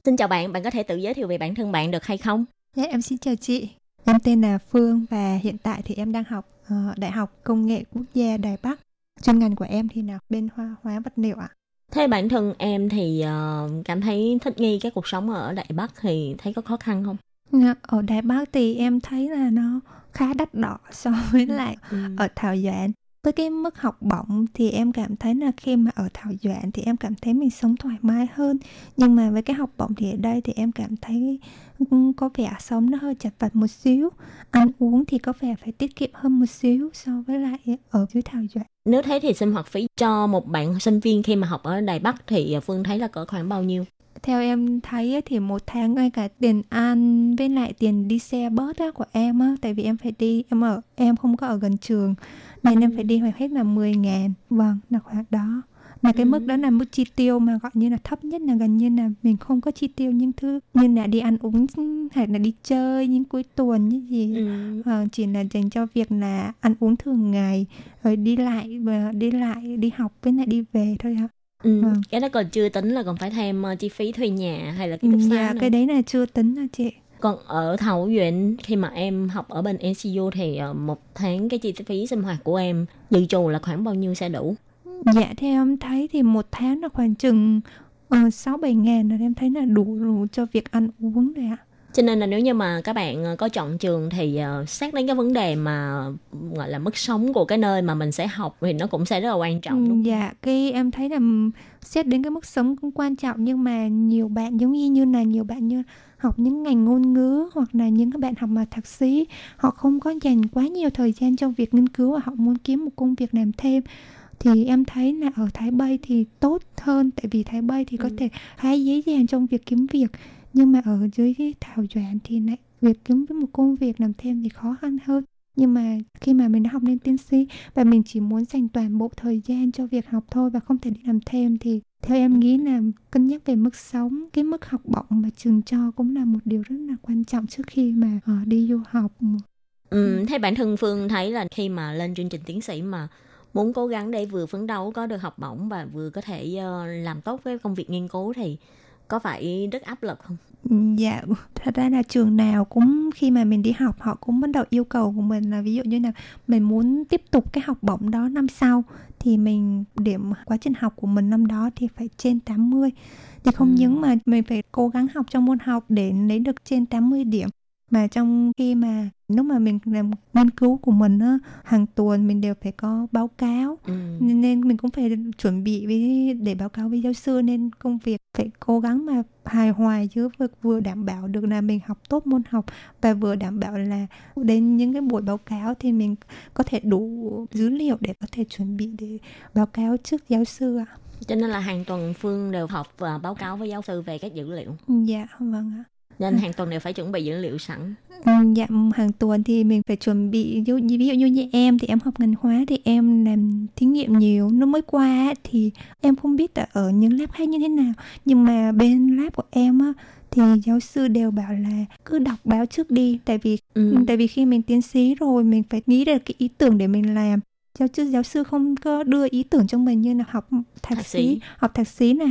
Speaker 8: Xin chào bạn, bạn có thể tự giới thiệu về bản thân bạn được hay không?
Speaker 9: Dạ, em xin chào chị. Em tên là Phương và hiện tại thì em đang học ờ, Đại học Công nghệ Quốc gia Đài Bắc. Chuyên ngành của em thì là bên hoa hóa vật liệu ạ.
Speaker 8: Thế bản thân em thì ờ, cảm thấy thích nghi cái cuộc sống ở Đại Bắc thì thấy có khó khăn không?
Speaker 9: Dạ, Ở Đài Bắc thì em thấy là nó khá đắt đỏ so với lại
Speaker 8: Ừ.
Speaker 9: ở Thảo Doãn. Với cái mức học bổng thì em cảm thấy là khi mà ở Thảo Doãn thì em cảm thấy mình sống thoải mái hơn. Nhưng mà với cái học bổng thì ở đây thì em cảm thấy ừ, có vẻ sống nó hơi chật vật một xíu. Ăn uống thì có vẻ phải tiết kiệm hơn một xíu so với lại ở dưới Thảo Doãn.
Speaker 8: Nếu thế thì sinh hoạt phí cho một bạn sinh viên khi mà học ở Đài Bắc thì Phương thấy là cỡ khoảng bao nhiêu?
Speaker 9: theo em thấy ấy, thì một tháng ngay cả tiền ăn với lại tiền đi xe á, của em á tại vì em phải đi em ở em không có ở gần trường nên em phải đi hồi hết là 10 ngàn vâng là khoảng đó là cái mức đó là mức chi tiêu mà gọi như là thấp nhất là gần như là mình không có chi tiêu những thứ như là đi ăn uống hay là đi chơi những cuối tuần như gì
Speaker 8: Ừ.
Speaker 9: Ờ, chỉ là dành cho việc là ăn uống thường ngày rồi đi lại và đi lại đi học với lại đi về thôi ạ
Speaker 8: Ừ.
Speaker 9: Vâng.
Speaker 8: Cái đó còn chưa tính là còn phải thêm ờ, chi phí thuê nhà hay là ký túc xá
Speaker 9: dạ,
Speaker 8: nữa.
Speaker 9: cái đấy là chưa tính là chị
Speaker 8: Còn ở Thảo Duyện khi mà em học ở bên NCU thì ờ, một tháng cái chi phí sinh hoạt của em dự trù là khoảng bao nhiêu sẽ đủ?
Speaker 9: Dạ theo em thấy thì một tháng là khoảng chừng ờ, sáu bảy ngàn là em thấy là đủ, đủ cho việc ăn uống rồi ạ.
Speaker 8: Cho nên là nếu như mà các bạn ờ, có chọn trường thì xét đến cái vấn đề mà gọi là mức sống của cái nơi mà mình sẽ học thì nó cũng sẽ rất là quan trọng đúng không?
Speaker 9: Dạ cái em thấy là ừm, xét đến cái mức sống cũng quan trọng nhưng mà nhiều bạn giống như như là nhiều bạn như học những ngành ngôn ngữ hoặc là những các bạn học mà thạc sĩ. Họ không có dành quá nhiều thời gian cho việc nghiên cứu và họ muốn kiếm một công việc làm thêm. Thì em thấy là ở Thái Bay thì tốt hơn tại vì Thái Bay thì có
Speaker 8: Ừ.
Speaker 9: thể khá dễ dàng trong việc kiếm việc. Nhưng mà ở dưới cái Thảo Doãn thì lại việc kiếm với một công việc làm thêm thì khó khăn hơn nhưng mà khi mà mình đã học lên tiến sĩ và mình chỉ muốn dành toàn bộ thời gian cho việc học thôi và không thể đi làm thêm thì theo em nghĩ là cân nhắc về mức sống cái mức học bổng mà trường cho cũng là một điều rất là quan trọng trước khi mà uh, đi du học.
Speaker 8: Ừ, thế bản thân Phương thấy là khi mà lên chương trình tiến sĩ mà muốn cố gắng để vừa phấn đấu có được học bổng và vừa có thể uh, làm tốt với công việc nghiên cứu thì có phải rất áp lực không?
Speaker 9: Dạ, thật ra là trường nào cũng khi mà mình đi học họ cũng bắt đầu yêu cầu của mình là ví dụ như là mình muốn tiếp tục cái học bổng đó năm sau thì mình điểm quá trình học của mình năm đó thì phải trên 80 thì không
Speaker 8: Ừ.
Speaker 9: những mà mình phải cố gắng học trong môn học để lấy được trên 80 điểm mà trong khi mà lúc mà mình làm nghiên cứu của mình á hàng tuần mình đều phải có báo cáo
Speaker 8: Ừ.
Speaker 9: nên, mình cũng phải chuẩn bị với để báo cáo với giáo sư nên công việc phải cố gắng mà hài hòa giữa việc vừa đảm bảo được là mình học tốt môn học và vừa đảm bảo là đến những cái buổi báo cáo thì mình có thể đủ dữ liệu để có thể chuẩn bị để báo cáo trước giáo sư ạ.
Speaker 8: Cho nên là hàng tuần Phương đều học và báo cáo với giáo sư về các dữ liệu.
Speaker 9: Dạ vâng ạ.
Speaker 8: Nên hàng tuần đều phải chuẩn bị dữ liệu sẵn.
Speaker 9: Ừ, Dạ hàng tuần thì mình phải chuẩn bị ví dụ như, ví dụ như như em thì em học ngành hóa thì em làm thí nghiệm nhiều. Nó mới qua thì em không biết là ở những lab khác như thế nào. Nhưng mà bên lab của em á thì giáo sư đều bảo là cứ đọc báo trước đi. Tại vì
Speaker 8: Ừ.
Speaker 9: tại vì khi mình tiến sĩ rồi mình phải nghĩ được cái ý tưởng để mình làm giáo sư giáo sư không có đưa ý tưởng cho mình như là học thạc,
Speaker 8: Thạc
Speaker 9: sĩ.
Speaker 8: sĩ.
Speaker 9: học thạc sĩ là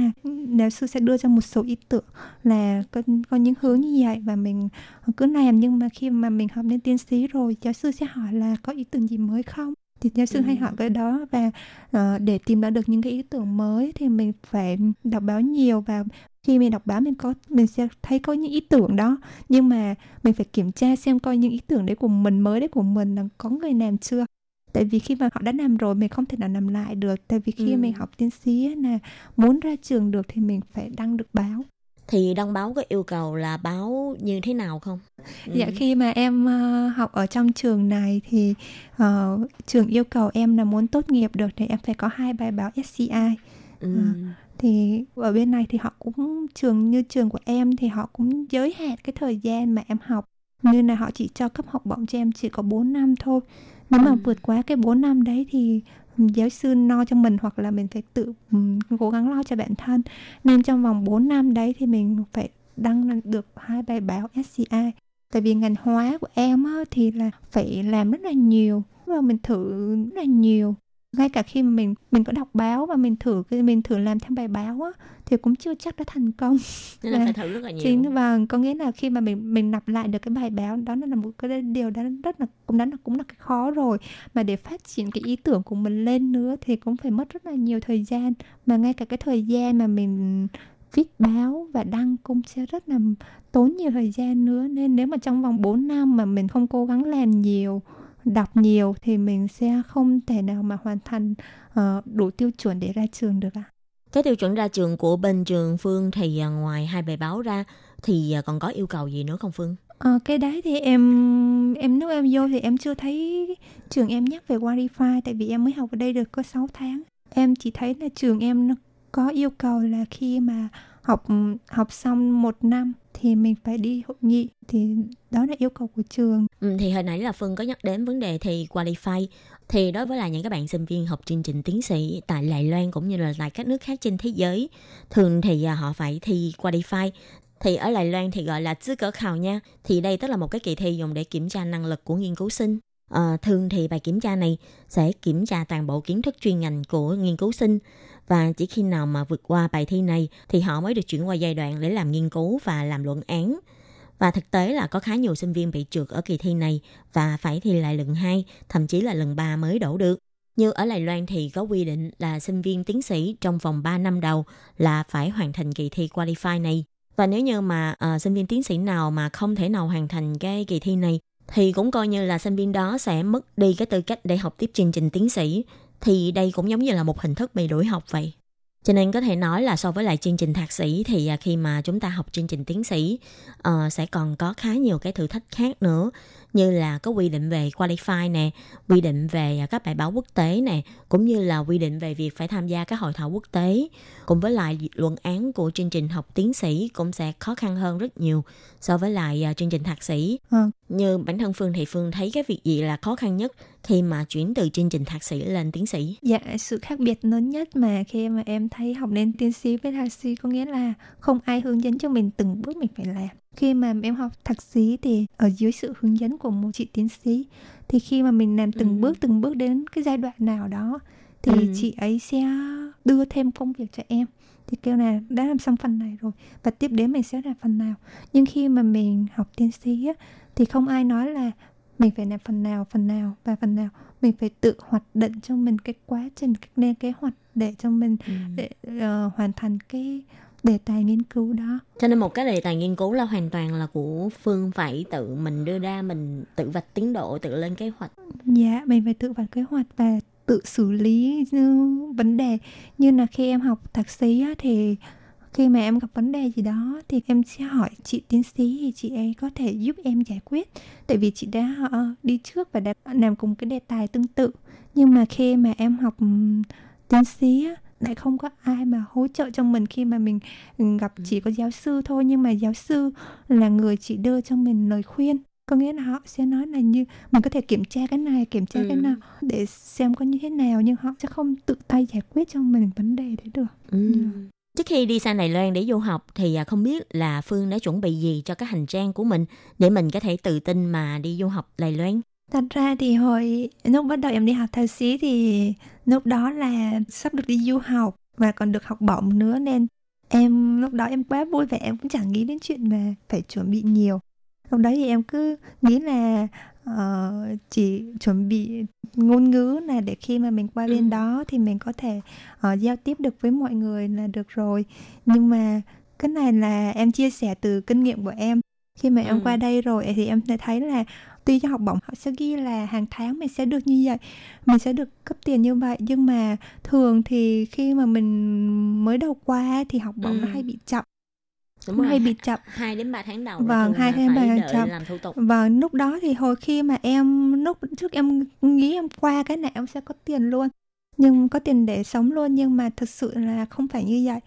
Speaker 9: giáo sư sẽ đưa cho một số ý tưởng là có, có những hướng như vậy và mình cứ làm nhưng mà khi mà mình học lên tiến sĩ rồi giáo sư sẽ hỏi là có ý tưởng gì mới không thì giáo sư
Speaker 8: Ừ.
Speaker 9: hay hỏi cái đó và ờ, để tìm ra được những cái ý tưởng mới thì mình phải đọc báo nhiều và khi mình đọc báo mình có mình sẽ thấy có những ý tưởng đó nhưng mà mình phải kiểm tra xem coi những ý tưởng đấy của mình mới đấy của mình là có người làm chưa tại vì khi mà họ đã làm rồi mình không thể nào làm lại được tại vì khi
Speaker 8: Ừ.
Speaker 9: mình học tiến sĩ là muốn ra trường được thì mình phải đăng được báo
Speaker 8: Thì đăng báo có yêu cầu là báo như thế nào không? Ừ.
Speaker 9: Dạ khi mà em ờ, học ở trong trường này thì ờ, trường yêu cầu em là muốn tốt nghiệp được thì em phải có hai bài báo SCI.
Speaker 8: Ừ.
Speaker 9: Thì ở bên này thì họ cũng trường như trường của em thì họ cũng giới hạn cái thời gian mà em học. Như là họ chỉ cho cấp học bổng cho em chỉ có 4 năm thôi. Nếu mà
Speaker 8: Ừ.
Speaker 9: vượt quá cái 4 năm đấy thì giáo sư lo cho mình hoặc là mình phải tự ừm, cố gắng lo cho bản thân. Nên trong vòng 4 năm đấy thì mình phải đăng được hai bài báo SCI tại vì ngành hóa của em á, thì là phải làm rất là nhiều và mình thử rất là nhiều ngay cả khi mà mình mình có đọc báo và mình thử mình thử làm theo bài báo á thì cũng chưa chắc đã thành công.
Speaker 8: Nên là phải thử rất là nhiều.
Speaker 9: chính và có nghĩa là khi mà mình mình lặp lại được cái bài báo đó là một cái điều đó rất là cũng đó là cũng là cái khó rồi. Mà để phát triển cái ý tưởng của mình lên nữa thì cũng phải mất rất là nhiều thời gian. Mà ngay cả cái thời gian mà mình viết báo và đăng cũng sẽ rất là tốn nhiều thời gian nữa. Nên nếu mà trong vòng 4 năm mà mình không cố gắng làm nhiều đọc nhiều thì mình sẽ không thể nào mà hoàn thành ờ, đủ tiêu chuẩn để ra trường được ạ.
Speaker 8: Cái tiêu chuẩn ra trường của bên trường Phương thì à, ngoài hai bài báo ra thì à, còn có yêu cầu gì nữa không Phương?
Speaker 9: Ờ, cái đấy thì em em lúc em vô thì em chưa thấy trường em nhắc về qualify tại vì em mới học ở đây được có 6 tháng. Em chỉ thấy là trường em nó có yêu cầu là khi mà học ừ, học xong một năm thì mình phải đi hội nghị. Thì đó là yêu cầu của trường.
Speaker 8: Ừ, thì hồi nãy là Phương có nhắc đến vấn đề thì qualify. Thì đối với là những các bạn sinh viên học chương trình tiến sĩ tại Đài Loan cũng như là tại các nước khác trên thế giới thường thì à, họ phải thi qualify. Thì ở Đài Loan thì gọi là 资格 khảo nha. Thì đây tức là một cái kỳ thi dùng để kiểm tra năng lực của nghiên cứu sinh. À, thường thì bài kiểm tra này sẽ kiểm tra toàn bộ kiến thức chuyên ngành của nghiên cứu sinh và chỉ khi nào mà vượt qua bài thi này thì họ mới được chuyển qua giai đoạn để làm nghiên cứu và làm luận án và thực tế là có khá nhiều sinh viên bị trượt ở kỳ thi này và phải thi lại lần 2, thậm chí là lần 3 mới đổ được. Như ở Đài Loan thì có quy định là sinh viên tiến sĩ trong vòng 3 năm đầu là phải hoàn thành kỳ thi qualify này. Và nếu như mà uh, sinh viên tiến sĩ nào mà không thể nào hoàn thành cái kỳ thi này thì cũng coi như là sinh viên đó sẽ mất đi cái tư cách để học tiếp chương trình tiến sĩ. Thì đây cũng giống như là một hình thức bị đuổi học vậy. Cho nên có thể nói là so với lại chương trình thạc sĩ thì à, khi mà chúng ta học chương trình tiến sĩ uh, sẽ còn có khá nhiều cái thử thách khác nữa như là có quy định về qualify nè, quy định về à, các bài báo quốc tế nè, cũng như là quy định về việc phải tham gia các hội thảo quốc tế. Cùng với lại luận án của chương trình học tiến sĩ cũng sẽ khó khăn hơn rất nhiều so với lại à, chương trình thạc sĩ.
Speaker 9: Ờ,
Speaker 8: như bản thân Phương thì Phương thấy cái việc gì là khó khăn nhất khi mà chuyển từ chương trình thạc sĩ lên tiến sĩ?
Speaker 9: Dạ, sự khác biệt lớn nhất mà khi mà em thấy học lên tiến sĩ với thạc sĩ có nghĩa là không ai hướng dẫn cho mình từng bước mình phải làm. Khi mà em học thạc sĩ thì ở dưới sự hướng dẫn của một chị tiến sĩ thì khi mà mình làm từng
Speaker 8: Ừ.
Speaker 9: bước từng bước đến cái giai đoạn nào đó thì
Speaker 8: Ừ.
Speaker 9: chị ấy sẽ đưa thêm công việc cho em thì kêu là đã làm xong phần này rồi và tiếp đến mình sẽ làm phần nào nhưng khi mà mình học tiến sĩ á, thì không ai nói là mình phải làm phần nào phần nào và phần nào mình phải tự hoạch định cho mình cái quá trình cách lên kế hoạch để cho mình
Speaker 8: Ừ.
Speaker 9: để ờ, hoàn thành cái đề tài nghiên cứu đó
Speaker 8: Cho nên một cái đề tài nghiên cứu là hoàn toàn là của Phương phải tự mình đưa ra, mình tự vạch tiến độ, tự lên kế hoạch.
Speaker 9: dạ mình phải tự vạch kế hoạch và tự xử lý như vấn đề như là khi em học thạc sĩ á, thì khi mà em gặp vấn đề gì đó thì em sẽ hỏi chị tiến sĩ thì chị ấy có thể giúp em giải quyết. Tại vì chị đã ờ, đi trước và đã làm cùng cái đề tài tương tự. Nhưng mà khi mà em học tiến sĩ lại không có ai mà hỗ trợ cho mình khi mà mình ừ, gặp chỉ có giáo sư thôi. Nhưng mà giáo sư là người chỉ đưa cho mình lời khuyên. Có nghĩa là họ sẽ nói là như mình có thể kiểm tra cái này kiểm tra cái
Speaker 8: Ừ.
Speaker 9: nào để xem có như thế nào nhưng họ sẽ không tự tay giải quyết cho mình vấn đề đấy được.
Speaker 8: Ừ. Trước khi đi sang Đài Loan để du học thì à, không biết là Phương đã chuẩn bị gì cho cái hành trang của mình để mình có thể tự tin mà đi du học Đài Loan.
Speaker 9: Thật ra thì hồi lúc bắt đầu em đi học thạc sĩ thì lúc đó là sắp được đi du học và còn được học bổng nữa nên em, lúc đó em quá vui vẻ, em cũng chẳng nghĩ đến chuyện mà phải chuẩn bị nhiều. Lúc đó thì em cứ nghĩ là uh, chỉ chuẩn bị ngôn ngữ là để khi mà mình qua bên
Speaker 8: Ừ.
Speaker 9: đó thì mình có thể uh, giao tiếp được với mọi người là được rồi nhưng mà cái này là em chia sẻ từ kinh nghiệm của em khi mà em
Speaker 8: Ừ.
Speaker 9: qua đây rồi thì em thấy là tuy cho học bổng họ sẽ ghi là hàng tháng mình sẽ được như vậy mình sẽ được cấp tiền như vậy nhưng mà thường thì khi mà mình mới đầu qua thì học bổng nó
Speaker 8: Ừ.
Speaker 9: hay bị chậm
Speaker 8: Đúng rồi,
Speaker 9: hay bị chậm.
Speaker 8: 2 đến 3 tháng đầu
Speaker 9: Vâng, hai đến ba tháng
Speaker 8: đợi
Speaker 9: chậm.
Speaker 8: làm thủ tục.
Speaker 9: và lúc đó thì hồi khi mà em lúc trước em nghĩ em qua cái này em sẽ có tiền luôn. Nhưng có tiền để sống luôn nhưng mà thật sự là không phải như vậy.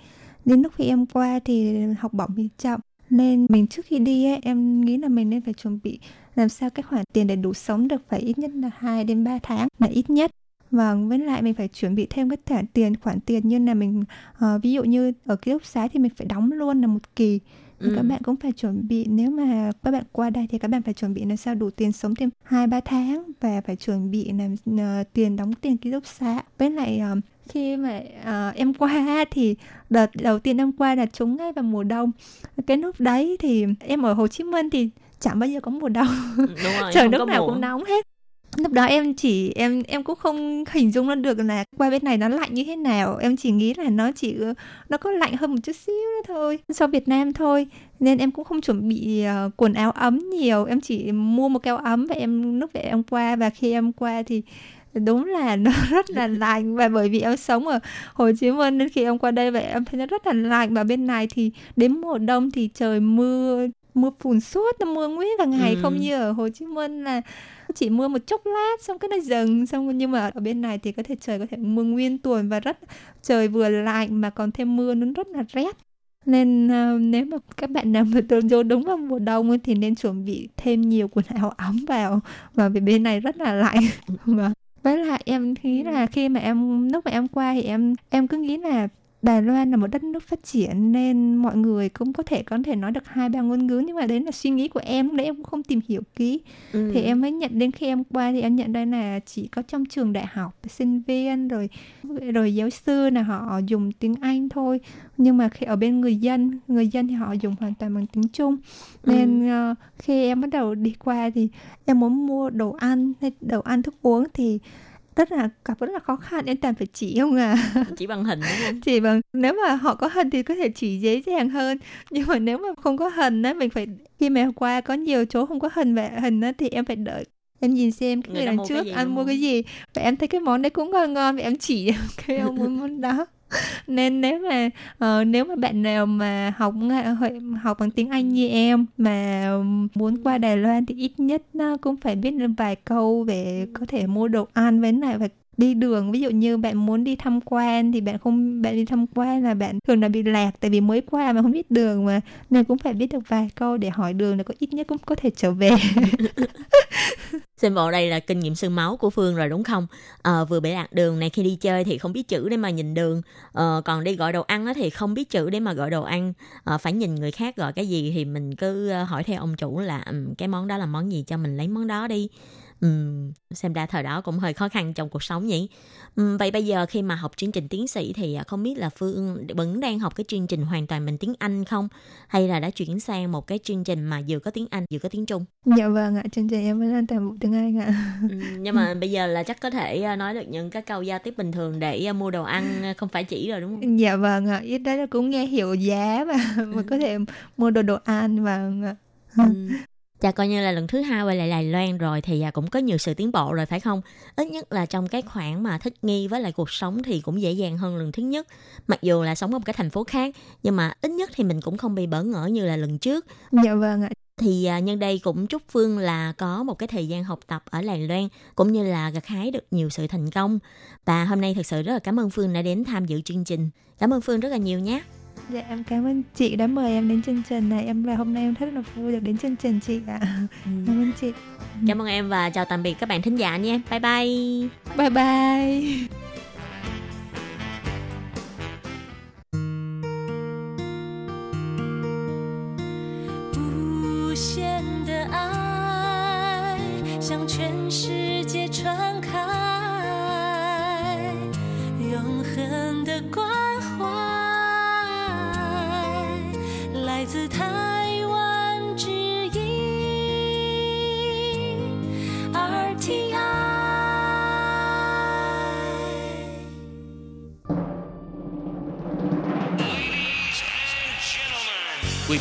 Speaker 9: Đến lúc khi em qua thì học bổng bị chậm. Nên mình trước khi đi ấy, em nghĩ là mình nên phải chuẩn bị làm sao cái khoản tiền để đủ sống được phải ít nhất là 2 đến 3 tháng là ít nhất Vâng, với lại mình phải chuẩn bị thêm cái khoản tiền khoản tiền như là mình ờ, ví dụ như ở ký túc xá thì mình phải đóng luôn là một kỳ
Speaker 8: Ừ.
Speaker 9: các bạn cũng phải chuẩn bị nếu mà các bạn qua đây thì các bạn phải chuẩn bị làm sao đủ tiền sống thêm 2 3 tháng và phải chuẩn bị làm ờ, tiền đóng tiền ký túc xá. Với lại ờ, khi mà ờ, em qua thì đợt đầu tiên em qua là trúng ngay vào mùa đông. Cái lúc đấy thì em ở Hồ Chí Minh thì chẳng bao giờ có mùa đông.
Speaker 8: Đúng rồi,
Speaker 9: Trời lúc nào
Speaker 8: mùa.
Speaker 9: cũng nóng hết. Lúc đó em chỉ em em cũng không hình dung ra được là qua bên này nó lạnh như thế nào. Em chỉ nghĩ là nó chỉ nó có lạnh hơn một chút xíu nữa thôi so Việt Nam thôi. Nên em cũng không chuẩn bị ờ, quần áo ấm nhiều. Em chỉ mua một cái áo ấm và em lúc vậy em qua. Và khi em qua thì đúng là nó rất là lạnh. Và bởi vì em sống ở Hồ Chí Minh nên khi em qua đây vậy em thấy nó rất là lạnh. Và bên này thì đến mùa đông thì trời mưa mưa phùn suốt nó mưa nguyên cả ngày.
Speaker 8: Ừ.
Speaker 9: không như ở Hồ Chí Minh là chỉ mưa một chốc lát xong cái nó dừng. Xong nhưng mà ở bên này thì có thể trời có thể mưa nguyên tuần và rất trời vừa lạnh mà còn thêm mưa nó rất là rét. Nên uh, nếu mà các bạn nào mà tương vô đúng vào mùa đông ấy, thì nên chuẩn bị thêm nhiều quần áo ấm vào. Và vì bên này rất là lạnh. Và vâng. với lại em nghĩ là khi mà em lúc mà em qua thì em em cứ nghĩ là Đài Loan là một đất nước phát triển nên mọi người cũng có thể có thể nói được hai ba ngôn ngữ nhưng mà đấy là suy nghĩ của em lúc đấy em cũng không tìm hiểu kỹ.
Speaker 8: Ừ.
Speaker 9: thì em mới nhận đến khi em qua thì em nhận đây là chỉ có trong trường đại học sinh viên rồi rồi giáo sư là họ dùng tiếng Anh thôi. Nhưng mà khi ở bên người dân người dân thì họ dùng hoàn toàn bằng tiếng Trung. Nên ờ, khi em bắt đầu đi qua thì em muốn mua đồ ăn hay đồ ăn thức uống thì rất là gặp rất là khó khăn em toàn phải chỉ không à?
Speaker 8: Chỉ bằng hình đúng không?
Speaker 9: chỉ bằng nếu mà họ có hình thì có thể chỉ dễ dàng hơn. Nhưng mà nếu mà không có hình á mình phải khi mà qua có nhiều chỗ không có hình và hình á thì em phải đợi. Em nhìn xem cái
Speaker 8: Người
Speaker 9: người đằng trước ăn mua
Speaker 8: không?
Speaker 9: cái gì. Và em thấy cái món đấy cũng ngon ngon và em chỉ cái ông muốn món đó nên nếu mà uh, nếu mà bạn nào mà học ờ, học bằng tiếng Anh như em mà muốn qua Đài Loan thì ít nhất nó cũng phải biết được vài câu về có thể mua đồ ăn với lại và đi đường. Ví dụ như bạn muốn đi tham quan thì bạn không bạn đi tham quan là bạn thường là bị lạc tại vì mới qua mà không biết đường mà. Nên cũng phải biết được vài câu để hỏi đường để có ít nhất cũng có thể trở về.
Speaker 8: Xem bộ đây là kinh nghiệm sương máu của Phương rồi đúng không? À, vừa bị lạc đường này khi đi chơi thì không biết chữ để mà nhìn đường. À, còn đi gọi đồ ăn thì không biết chữ để mà gọi đồ ăn. À, phải nhìn người khác gọi cái gì thì mình cứ hỏi theo ông chủ là cái món đó là món gì cho mình lấy món đó đi. Ừm, xem ra thời đó cũng hơi khó khăn trong cuộc sống nhỉ. Ừm, vậy bây giờ khi mà học chương trình tiến sĩ thì à, không biết là Phương vẫn đang học cái chương trình hoàn toàn bằng tiếng Anh không? Hay là đã chuyển sang một cái chương trình mà vừa có tiếng Anh vừa có tiếng Trung?
Speaker 9: dạ vâng ạ chương trình em vẫn đang toàn bộ tiếng Anh ạ
Speaker 8: Ừ, nhưng mà bây giờ là chắc có thể à, nói được những cái câu giao tiếp bình thường để à, mua đồ ăn không phải chỉ rồi đúng không?
Speaker 9: dạ vâng ạ ít là cũng nghe hiểu giá và mà có thể mua đồ đồ ăn và
Speaker 8: Ừ. Chà coi như là lần thứ hai quay lại Đài Loan rồi thì à, cũng có nhiều sự tiến bộ rồi phải không? Ít nhất là trong cái khoảng mà thích nghi với lại cuộc sống thì cũng dễ dàng hơn lần thứ nhất. Mặc dù là sống ở một cái thành phố khác nhưng mà ít nhất thì mình cũng không bị bỡ ngỡ như là lần trước.
Speaker 9: dạ vâng ạ
Speaker 8: Thì à, nhân đây cũng chúc Phương là có một cái thời gian học tập ở Đài Loan cũng như là gặt hái được nhiều sự thành công. Và hôm nay thật sự rất là cảm ơn Phương đã đến tham dự chương trình. Cảm ơn Phương rất là nhiều nhé.
Speaker 9: Dạ em cảm ơn chị đã mời em đến chương trình này Em và hôm nay em rất là vui được đến chương trình chị ạ à. ừ. Cảm ơn chị
Speaker 8: Cảm ơn em và chào tạm biệt các bạn thính giả nha Bye bye
Speaker 9: Bye bye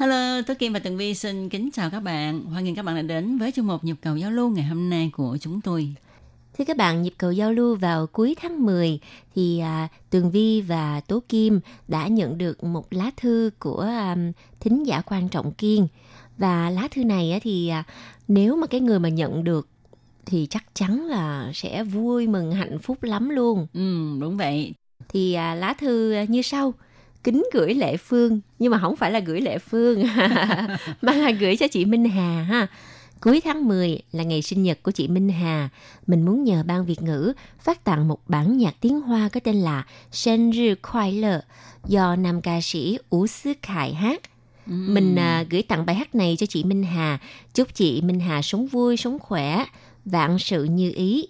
Speaker 1: Hello, Tốt Kim và Tường Vi xin kính chào các bạn. Hoan nghênh các bạn đã đến với chương mục nhịp cầu giao lưu ngày hôm nay của chúng tôi.
Speaker 3: Thưa các bạn, nhịp cầu giao lưu vào cuối tháng 10 thì à, Tường Vi và Tố Kim đã nhận được một lá thư của à, thính giả quan trọng Kiên. Và lá thư này á, thì à, nếu mà cái người mà nhận được thì chắc chắn là sẽ vui mừng hạnh phúc lắm luôn.
Speaker 1: Ừ, đúng vậy.
Speaker 3: Thì à, lá thư như sau. Kính gửi Lệ Phương, nhưng mà không phải là gửi Lệ Phương, mà là gửi cho chị Minh Hà ha. Cuối tháng 10 là ngày sinh nhật của chị Minh Hà. Mình muốn nhờ ban Việt ngữ phát tặng một bản nhạc tiếng Hoa có tên là Sinh Rư Khoai Lợ do nam ca sĩ Ú Sư Khải hát. Mình à, gửi tặng bài hát này cho chị Minh Hà. Chúc chị Minh Hà sống vui, sống khỏe, vạn sự như ý.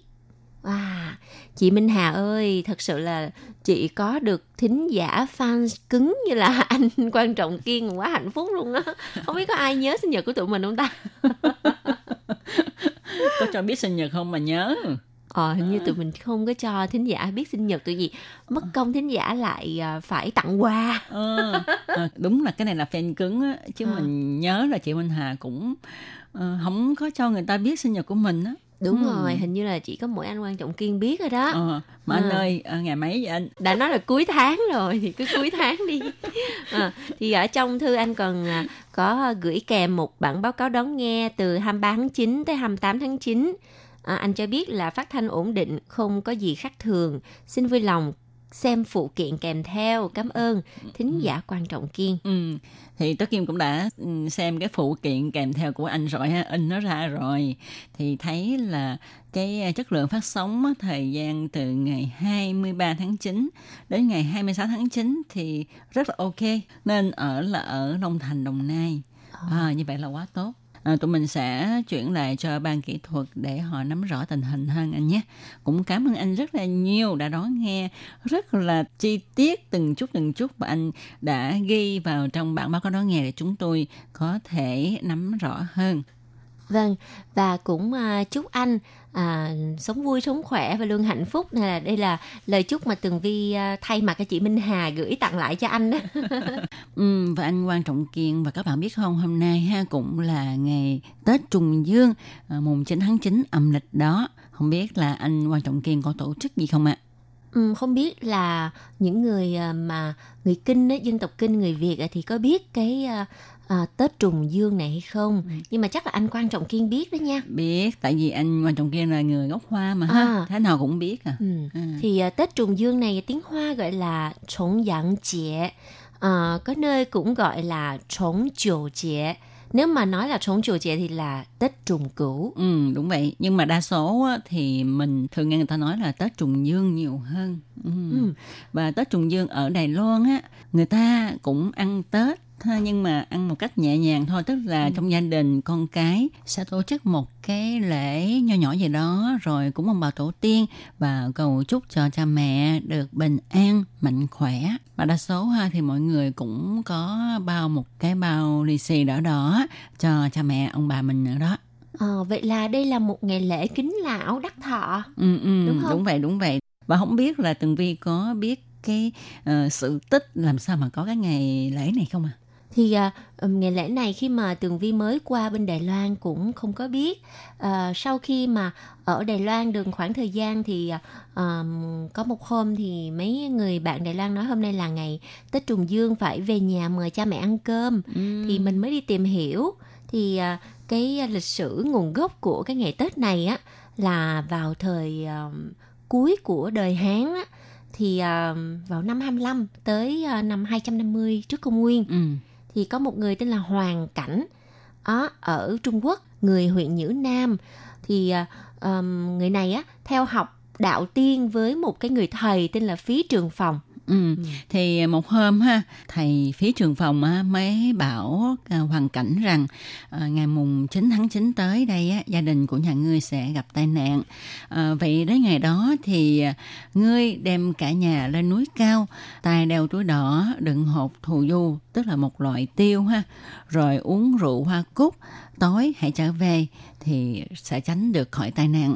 Speaker 3: Wow, chị Minh Hà ơi, thật sự là chị có được thính giả fans cứng như là anh quan trọng kiên quá hạnh phúc luôn á. Không biết có ai nhớ sinh nhật của tụi mình không ta?
Speaker 1: Có cho biết sinh nhật không mà nhớ.
Speaker 3: Ờ, hình như tụi mình không có cho thính giả biết sinh nhật tụi gì mất công thính giả lại à, phải tặng quà.
Speaker 1: Ờ, ờ, đúng là cái này là fan cứng á. Chứ
Speaker 3: Ờ.
Speaker 1: mình nhớ là chị Minh Hà cũng ờ, không có cho người ta biết sinh nhật của mình á.
Speaker 3: Đúng
Speaker 1: Ừ.
Speaker 3: rồi, hình như là chỉ có mỗi anh quan trọng kiên biết rồi đó.
Speaker 1: Ờ, mà anh
Speaker 3: À.
Speaker 1: ơi, ờ, ngày mấy vậy anh?
Speaker 3: đã nói là cuối tháng rồi thì cứ cuối tháng đi à, thì ở trong thư anh còn à, có gửi kèm một bản báo cáo đón nghe từ 23 tháng 9 tới 28 tháng 9 à, anh cho biết là phát thanh ổn định không có gì khác thường xin vui lòng xem phụ kiện kèm theo cảm ơn thính giả quan trọng kiên
Speaker 1: Ừ, thì Tố Kim cũng đã ừ, xem cái phụ kiện kèm theo của anh rồi ha, in nó ra rồi. Thì thấy là cái à, chất lượng phát sóng thời gian từ ngày 23 tháng 9 đến ngày 26 tháng 9 thì rất là ok. Nên ở là ở Long Thành, Đồng Nai. À, như vậy là quá tốt. À, tụi mình sẽ chuyển lại cho ban kỹ thuật để họ nắm rõ tình hình hơn anh nhé. Cũng cảm ơn anh rất là nhiều đã đón nghe rất là chi tiết từng chút từng chút và anh đã ghi vào trong bản báo cáo đón nghe để chúng tôi có thể nắm rõ hơn.
Speaker 3: Vâng, và cũng à, chúc anh à, sống vui, sống khỏe và luôn hạnh phúc. Này là đây là lời chúc mà Tường Vi à, thay mặt cho chị Minh Hà gửi tặng lại cho anh đó.
Speaker 1: Ừ, và anh Quan Trọng Kiên và các bạn biết không, hôm nay ha cũng là ngày Tết Trùng Dương, à, mùng 9 tháng 9 âm lịch đó. Không biết là anh Quan Trọng Kiên có tổ chức gì không ạ?
Speaker 3: Ừ, không biết là những người à, mà người Kinh á, dân tộc Kinh người Việt thì có biết cái à, Tết trùng dương này hay không? Nhưng mà chắc là anh quan trọng kiên biết đó nha.
Speaker 1: Biết, tại vì anh Quan Trọng Kiên là người gốc Hoa mà ha,
Speaker 3: À.
Speaker 1: thế nào cũng biết à.
Speaker 3: Ừ.
Speaker 1: À.
Speaker 3: Thì à, Tết trùng dương này tiếng Hoa gọi là Trọng Giảng Chế, à, có nơi cũng gọi là Trọng Chiều Chế. Nếu mà nói là Trọng Chiều Chế thì là Tết trùng cửu.
Speaker 1: Ừ, đúng vậy. Nhưng mà đa số thì mình thường nghe người ta nói là Tết trùng dương nhiều hơn. Ừ.
Speaker 3: Ừ.
Speaker 1: Và Tết trùng dương ở Đài Loan á, người ta cũng ăn Tết ha, nhưng mà ăn một cách nhẹ nhàng thôi tức là
Speaker 3: Ừ.
Speaker 1: trong gia đình con cái sẽ tổ chức một cái lễ nho nhỏ gì đó rồi cũng ông bà tổ tiên và cầu chúc cho cha mẹ được bình an mạnh khỏe và đa số ha thì mọi người cũng có bao một cái bao lì xì đỏ đỏ cho cha mẹ ông bà mình nữa đó
Speaker 3: Ờ, vậy là đây là một ngày lễ kính lão đắc thọ.
Speaker 1: ừ, ừ,
Speaker 3: Đúng không?
Speaker 1: đúng vậy đúng vậy và không biết là tường vi có biết cái ờ, sự tích làm sao mà có cái ngày lễ này không à
Speaker 3: Thì ừm, ngày lễ này khi mà Tường Vi mới qua bên Đài Loan cũng không có biết. À, sau khi mà ở Đài Loan được khoảng thời gian thì ừm, có một hôm thì mấy người bạn Đài Loan nói hôm nay là ngày Tết Trùng Dương phải về nhà mời cha mẹ ăn cơm. Thì mình mới đi tìm hiểu. Thì à, cái lịch sử nguồn gốc của cái ngày Tết này á là vào thời ừm, cuối của đời Hán á thì à, vào năm 25 tới à, năm 250 trước công nguyên
Speaker 1: ừ
Speaker 3: thì có một người tên là Hoàng Cảnh ở ở Trung Quốc, người huyện Nhữ Nam thì à, người này á theo học đạo tiên với một cái người thầy tên là Phí Trường Phòng.
Speaker 1: Ừ. Thì một hôm ha, thầy phía trường phòng á, mới bảo à, hoàn cảnh rằng à, ngày mùng 9 tháng 9 tới đây á, gia đình của nhà ngươi sẽ gặp tai nạn. À, vậy đến ngày đó thì ngươi đem cả nhà lên núi cao, tay đeo túi đỏ, đựng hộp thù du, tức là một loại tiêu ha, rồi uống rượu hoa cúc, tối hãy trở về thì sẽ tránh được khỏi tai nạn.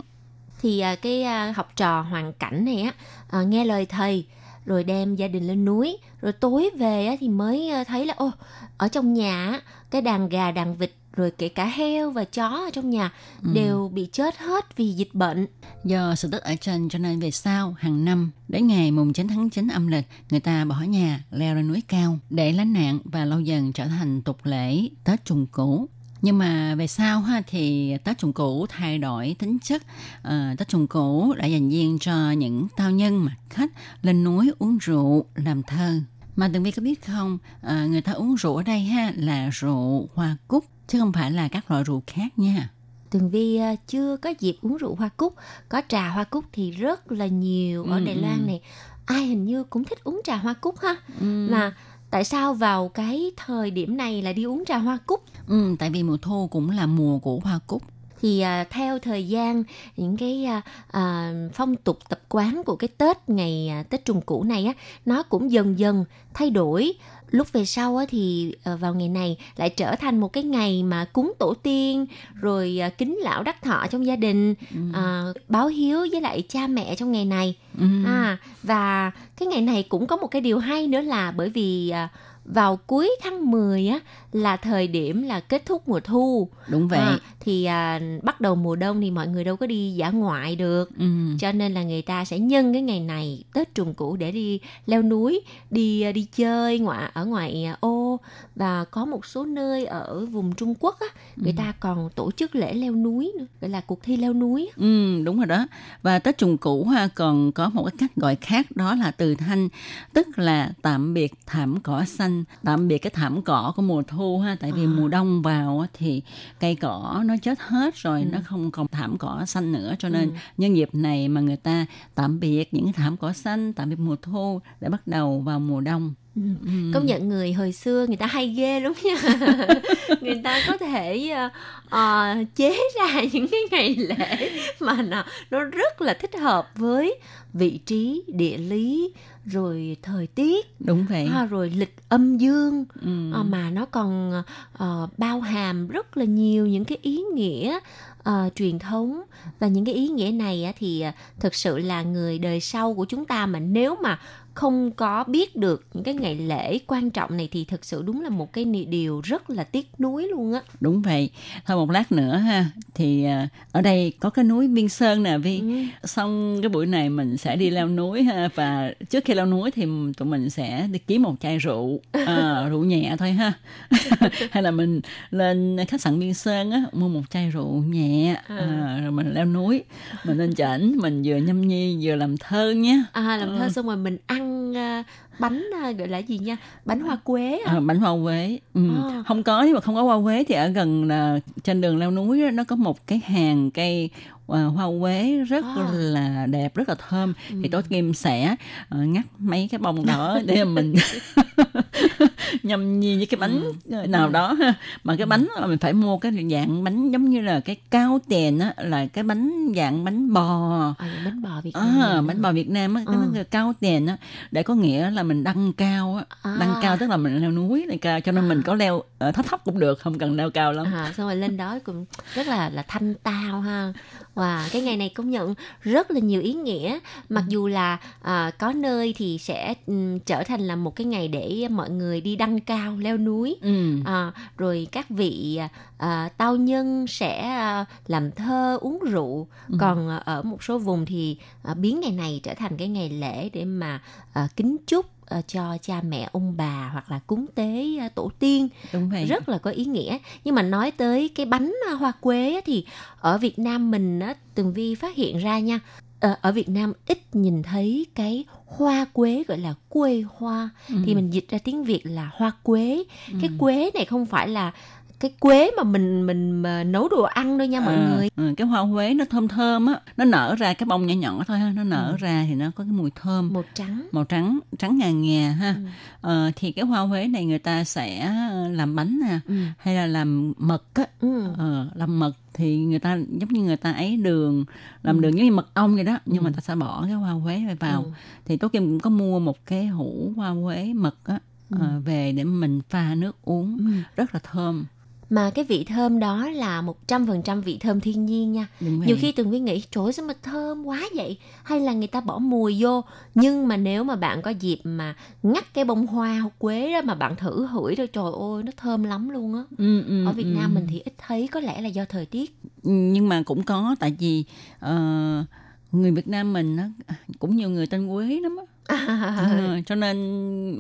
Speaker 3: Thì à, cái à, học trò hoàn cảnh này á, à, nghe lời thầy rồi đem gia đình lên núi rồi tối về á, thì mới ờ, thấy là ô ở trong nhà cái đàn gà đàn vịt rồi kể cả heo và chó ở trong nhà
Speaker 1: Ừ.
Speaker 3: đều bị chết hết vì dịch bệnh
Speaker 1: Do sự tích ở trên cho nên về sau hàng năm đến ngày mùng 9 tháng 9 âm lịch người ta bỏ nhà leo lên núi cao để lánh nạn và lâu dần trở thành tục lễ Tết trùng cũ. Nhưng mà về sau ha thì Tết trùng cũ thay đổi tính chất. Ờ, Tết trùng cũ đã dành riêng cho những tao nhân mặt khách lên núi uống rượu làm thơ. Mà từng biết có biết không, ờ, người ta uống rượu ở đây ha là rượu hoa cúc chứ không phải là các loại rượu khác nha.
Speaker 3: Tường Vi ờ, chưa có dịp uống rượu hoa cúc có trà hoa cúc thì rất là nhiều ở
Speaker 1: Ừ,
Speaker 3: Đài
Speaker 1: ừ.
Speaker 3: Loan này ai hình như cũng thích uống trà hoa cúc ha
Speaker 1: Ừ.
Speaker 3: mà tại sao vào cái thời điểm này là đi uống trà hoa cúc
Speaker 1: Ừ, tại vì mùa thu cũng là mùa của hoa cúc.
Speaker 3: thì à, theo thời gian những cái à, à, phong tục tập quán của cái Tết ngày à, Tết trùng cũ này á nó cũng dần dần thay đổi lúc về sau á thì à, vào ngày này lại trở thành một cái ngày mà cúng tổ tiên rồi à, kính lão đắc thọ trong gia đình à, báo hiếu với lại cha mẹ trong ngày này
Speaker 1: Ừ.
Speaker 3: à và cái ngày này cũng có một cái điều hay nữa là bởi vì vào cuối tháng 10 á là thời điểm là kết thúc mùa thu
Speaker 1: Đúng vậy.
Speaker 3: À, thì à, bắt đầu mùa đông thì mọi người đâu có đi dã ngoại được
Speaker 1: Ừ.
Speaker 3: cho nên là người ta sẽ nhân cái ngày này Tết trùng cũ để đi leo núi đi à, đi chơi ngoại ở ngoài à, ô và có một số nơi ở vùng Trung Quốc á người
Speaker 1: Ừ.
Speaker 3: ta còn tổ chức lễ leo núi nữa gọi là cuộc thi leo núi
Speaker 1: Ừ, đúng rồi đó. Và Tết trùng cũ ha còn có một cái cách gọi khác đó là từ thanh, tức là tạm biệt thảm cỏ xanh, tạm biệt cái thảm cỏ của mùa thu ha, tại vì
Speaker 3: À.
Speaker 1: mùa đông vào thì cây cỏ nó chết hết rồi,
Speaker 3: Ừ.
Speaker 1: nó không còn thảm cỏ xanh nữa cho nên
Speaker 3: Ừ.
Speaker 1: nhân dịp này mà người ta tạm biệt những thảm cỏ xanh, tạm biệt mùa thu để bắt đầu vào mùa đông.
Speaker 3: Ừ.
Speaker 1: Ừ.
Speaker 3: công nhận người hồi xưa người ta hay ghê lắm nha người ta có thể ờ, chế ra những cái ngày lễ mà nó nó rất là thích hợp với vị trí địa lý rồi thời tiết
Speaker 1: Đúng vậy.
Speaker 3: ha, rồi lịch âm dương
Speaker 1: Ừ.
Speaker 3: Ờ, mà nó còn ờ, bao hàm rất là nhiều những cái ý nghĩa ờ, truyền thống và những cái ý nghĩa này á, thì ờ, thực sự là người đời sau của chúng ta mà nếu mà không có biết được những cái ngày lễ quan trọng này thì thực sự đúng là một cái điều rất là tiếc nuối luôn á
Speaker 1: Đúng vậy. Thôi một lát nữa ha thì à, ở đây có cái núi Biên Sơn nè Vi.
Speaker 3: Ừ.
Speaker 1: Xong cái buổi này mình sẽ đi leo núi ha và trước khi leo núi thì tụi mình sẽ đi kiếm một chai rượu, à, rượu nhẹ thôi ha. Hay là mình lên khách sạn Biên Sơn á mua một chai rượu nhẹ à, rồi mình leo núi, mình lên chảnh mình vừa nhâm nhi vừa làm thơ nhé.
Speaker 3: à làm thơ
Speaker 1: Ừ.
Speaker 3: xong rồi mình ăn ờ, bánh ờ, gọi là gì nha bánh hoa quế à?
Speaker 1: À, bánh hoa quế ừ.
Speaker 3: À.
Speaker 1: không có nhưng mà không có hoa quế thì ở gần là trên đường leo núi á, nó có một cái hàng cây à, hoa quế rất
Speaker 3: À.
Speaker 1: là đẹp rất là thơm
Speaker 3: Ừ.
Speaker 1: thì tối kim sẽ ờ, ngắt mấy cái bông đó để mình nhâm nhi với cái bánh
Speaker 3: Ừ.
Speaker 1: nào đó ha mà cái bánh là mình phải mua cái dạng bánh giống như là cái cao tiền á là cái bánh dạng bánh bò
Speaker 3: À, bánh bò Việt Nam
Speaker 1: À, bánh bò Việt Nam á, cái
Speaker 3: Ừ.
Speaker 1: cao tiền á, để có nghĩa là mình đăng cao á,
Speaker 3: À.
Speaker 1: đăng cao tức là mình leo núi lên cao, cho nên mình có leo ở thấp thấp cũng được, không cần leo cao lắm.
Speaker 3: à, xong rồi lên đó cũng rất là là thanh tao ha và cái ngày này công nhận rất là nhiều ý nghĩa mặc dù là à, có nơi thì sẽ ừm, trở thành là một cái ngày để mọi người đi đăng cao leo núi
Speaker 1: Ừ.
Speaker 3: à, rồi các vị à, tao nhân sẽ à, làm thơ uống rượu
Speaker 1: Ừ.
Speaker 3: còn à, ở một số vùng thì à, biến ngày này trở thành cái ngày lễ để mà à, kính chúc à, cho cha mẹ ông bà hoặc là cúng tế à, tổ tiên
Speaker 1: Đúng vậy.
Speaker 3: rất là có ý nghĩa nhưng mà nói tới cái bánh à, hoa quế thì ở Việt Nam mình Tường Vi phát hiện ra nha ờ, ở Việt Nam ít nhìn thấy cái hoa quế gọi là quê hoa
Speaker 1: Ừ.
Speaker 3: thì mình dịch ra tiếng Việt là hoa quế cái
Speaker 1: Ừ.
Speaker 3: quế này không phải là cái quế mà mình mình mà nấu đồ ăn thôi nha mọi
Speaker 1: À,
Speaker 3: người
Speaker 1: ừ, cái hoa quế nó thơm thơm á nó nở ra cái bông nhỏ nhỏ thôi ha nó nở
Speaker 3: Ừ.
Speaker 1: ra thì nó có cái mùi thơm
Speaker 3: màu trắng
Speaker 1: màu trắng trắng ngà ngà ha
Speaker 3: Ừ.
Speaker 1: ờ, thì cái hoa quế này người ta sẽ làm bánh nè
Speaker 3: ừ.
Speaker 1: hay là làm mật á
Speaker 3: Ừ.
Speaker 1: ờ, làm mật thì người ta giống như người ta ấy đường làm
Speaker 3: Ừ.
Speaker 1: đường giống như mật ong vậy đó nhưng
Speaker 3: Ừ.
Speaker 1: mà ta sẽ bỏ cái hoa quế này vào
Speaker 3: Ừ.
Speaker 1: thì tố kim cũng có mua một cái hũ hoa quế mật á
Speaker 3: Ừ.
Speaker 1: ờ, về để mình pha nước uống
Speaker 3: Ừ.
Speaker 1: rất là thơm
Speaker 3: mà cái vị thơm đó là 100% vị thơm thiên nhiên nha. Nhiều khi tường vi nghĩ trời sao mà thơm quá vậy? Hay là người ta bỏ mùi vô? Nhưng mà nếu mà bạn có dịp mà ngắt cái bông hoa quế đó mà bạn thử hửi rồi trời ơi nó thơm lắm luôn á.
Speaker 1: Ừ, ừ,
Speaker 3: ở Việt
Speaker 1: ừ.
Speaker 3: Nam mình thì ít thấy có lẽ là do thời tiết.
Speaker 1: Ừ, nhưng mà cũng có tại vì ờ, người Việt Nam mình á, cũng nhiều người tên Quế lắm á Cho nên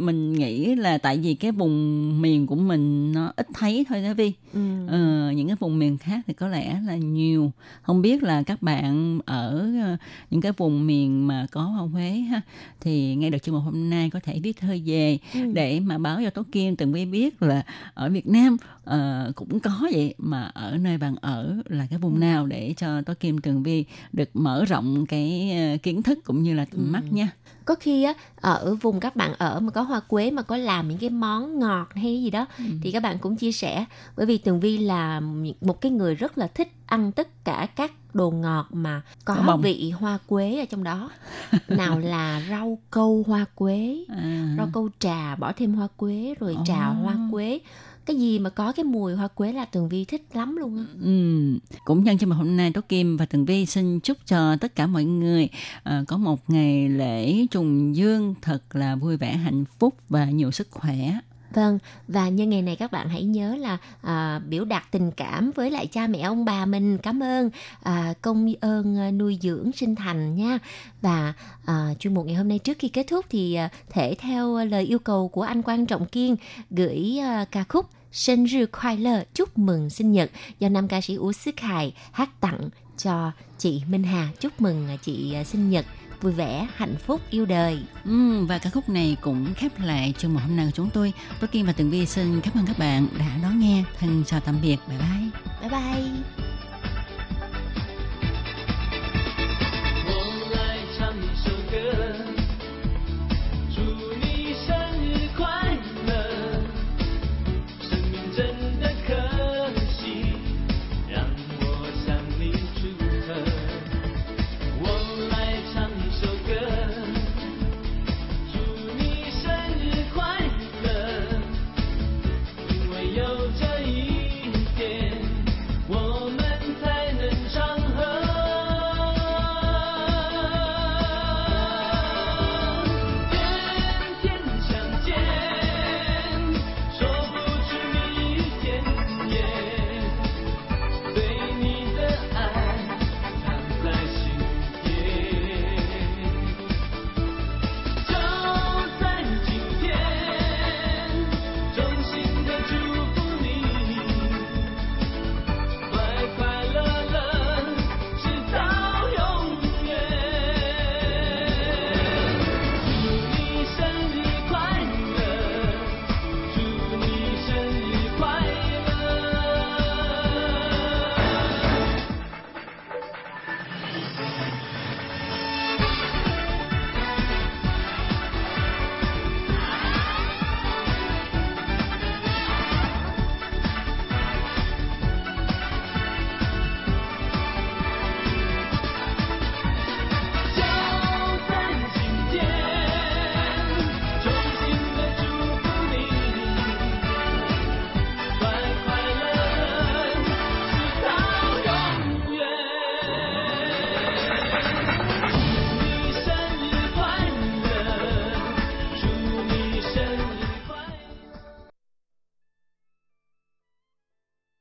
Speaker 1: mình nghĩ là tại vì cái vùng miền của mình nó ít thấy thôi đó Vi
Speaker 3: ừ.
Speaker 1: Ờ, những cái vùng miền khác thì có lẽ là nhiều không biết là các bạn ở ờ, những cái vùng miền mà có hoa Huế ha thì ngay được chương mục hôm nay có thể viết thơ về
Speaker 3: Ừ.
Speaker 1: để mà báo cho Tố Kim từng biết biết là ở Việt Nam ờ, cũng có vậy mà ở nơi bạn ở là cái
Speaker 3: Ừ.
Speaker 1: vùng nào để cho Tố Kim Tường Vi được mở rộng cái kiến thức cũng như là tầm mắt
Speaker 3: Ừ.
Speaker 1: nha.
Speaker 3: có khi á ở vùng các bạn ở mà có hoa quế mà có làm những cái món ngọt hay gì đó
Speaker 1: Ừ.
Speaker 3: thì các bạn cũng chia sẻ bởi vì tường vi là một cái người rất là thích ăn tất cả các đồ ngọt mà có
Speaker 1: bông.
Speaker 3: vị hoa quế ở trong đó nào là rau câu hoa quế
Speaker 1: À.
Speaker 3: rau câu trà bỏ thêm hoa quế rồi trà
Speaker 1: Ồ.
Speaker 3: hoa quế cái gì mà có cái mùi hoa quế là tường vi thích lắm luôn á
Speaker 1: Ừ. Cũng nhân cho mà hôm nay Tố Kim và Tường Vi xin chúc cho tất cả mọi người uh, có một ngày lễ trùng dương thật là vui vẻ hạnh phúc và nhiều sức khỏe.
Speaker 3: Vâng, và như ngày này các bạn hãy nhớ là à, biểu đạt tình cảm với lại cha mẹ ông bà mình. Cảm ơn à, công ơn à, nuôi dưỡng sinh thành nha. Và à, chuyên mục ngày hôm nay trước khi kết thúc thì à, thể theo lời yêu cầu của anh Quang Trọng Kiên gửi à, ca khúc Sinh Rư chúc mừng sinh nhật do nam ca sĩ Ú Sức Hải hát tặng cho chị Minh Hà. Chúc mừng à, chị à, sinh nhật vui vẻ, hạnh phúc, yêu đời.
Speaker 1: Ừ, và ca khúc này cũng khép lại chương một hôm nay của chúng tôi. Tôi Kim và Tường Vi xin cảm ơn các bạn đã đón nghe. Thân chào tạm biệt. Bye bye.
Speaker 3: Bye bye. Good.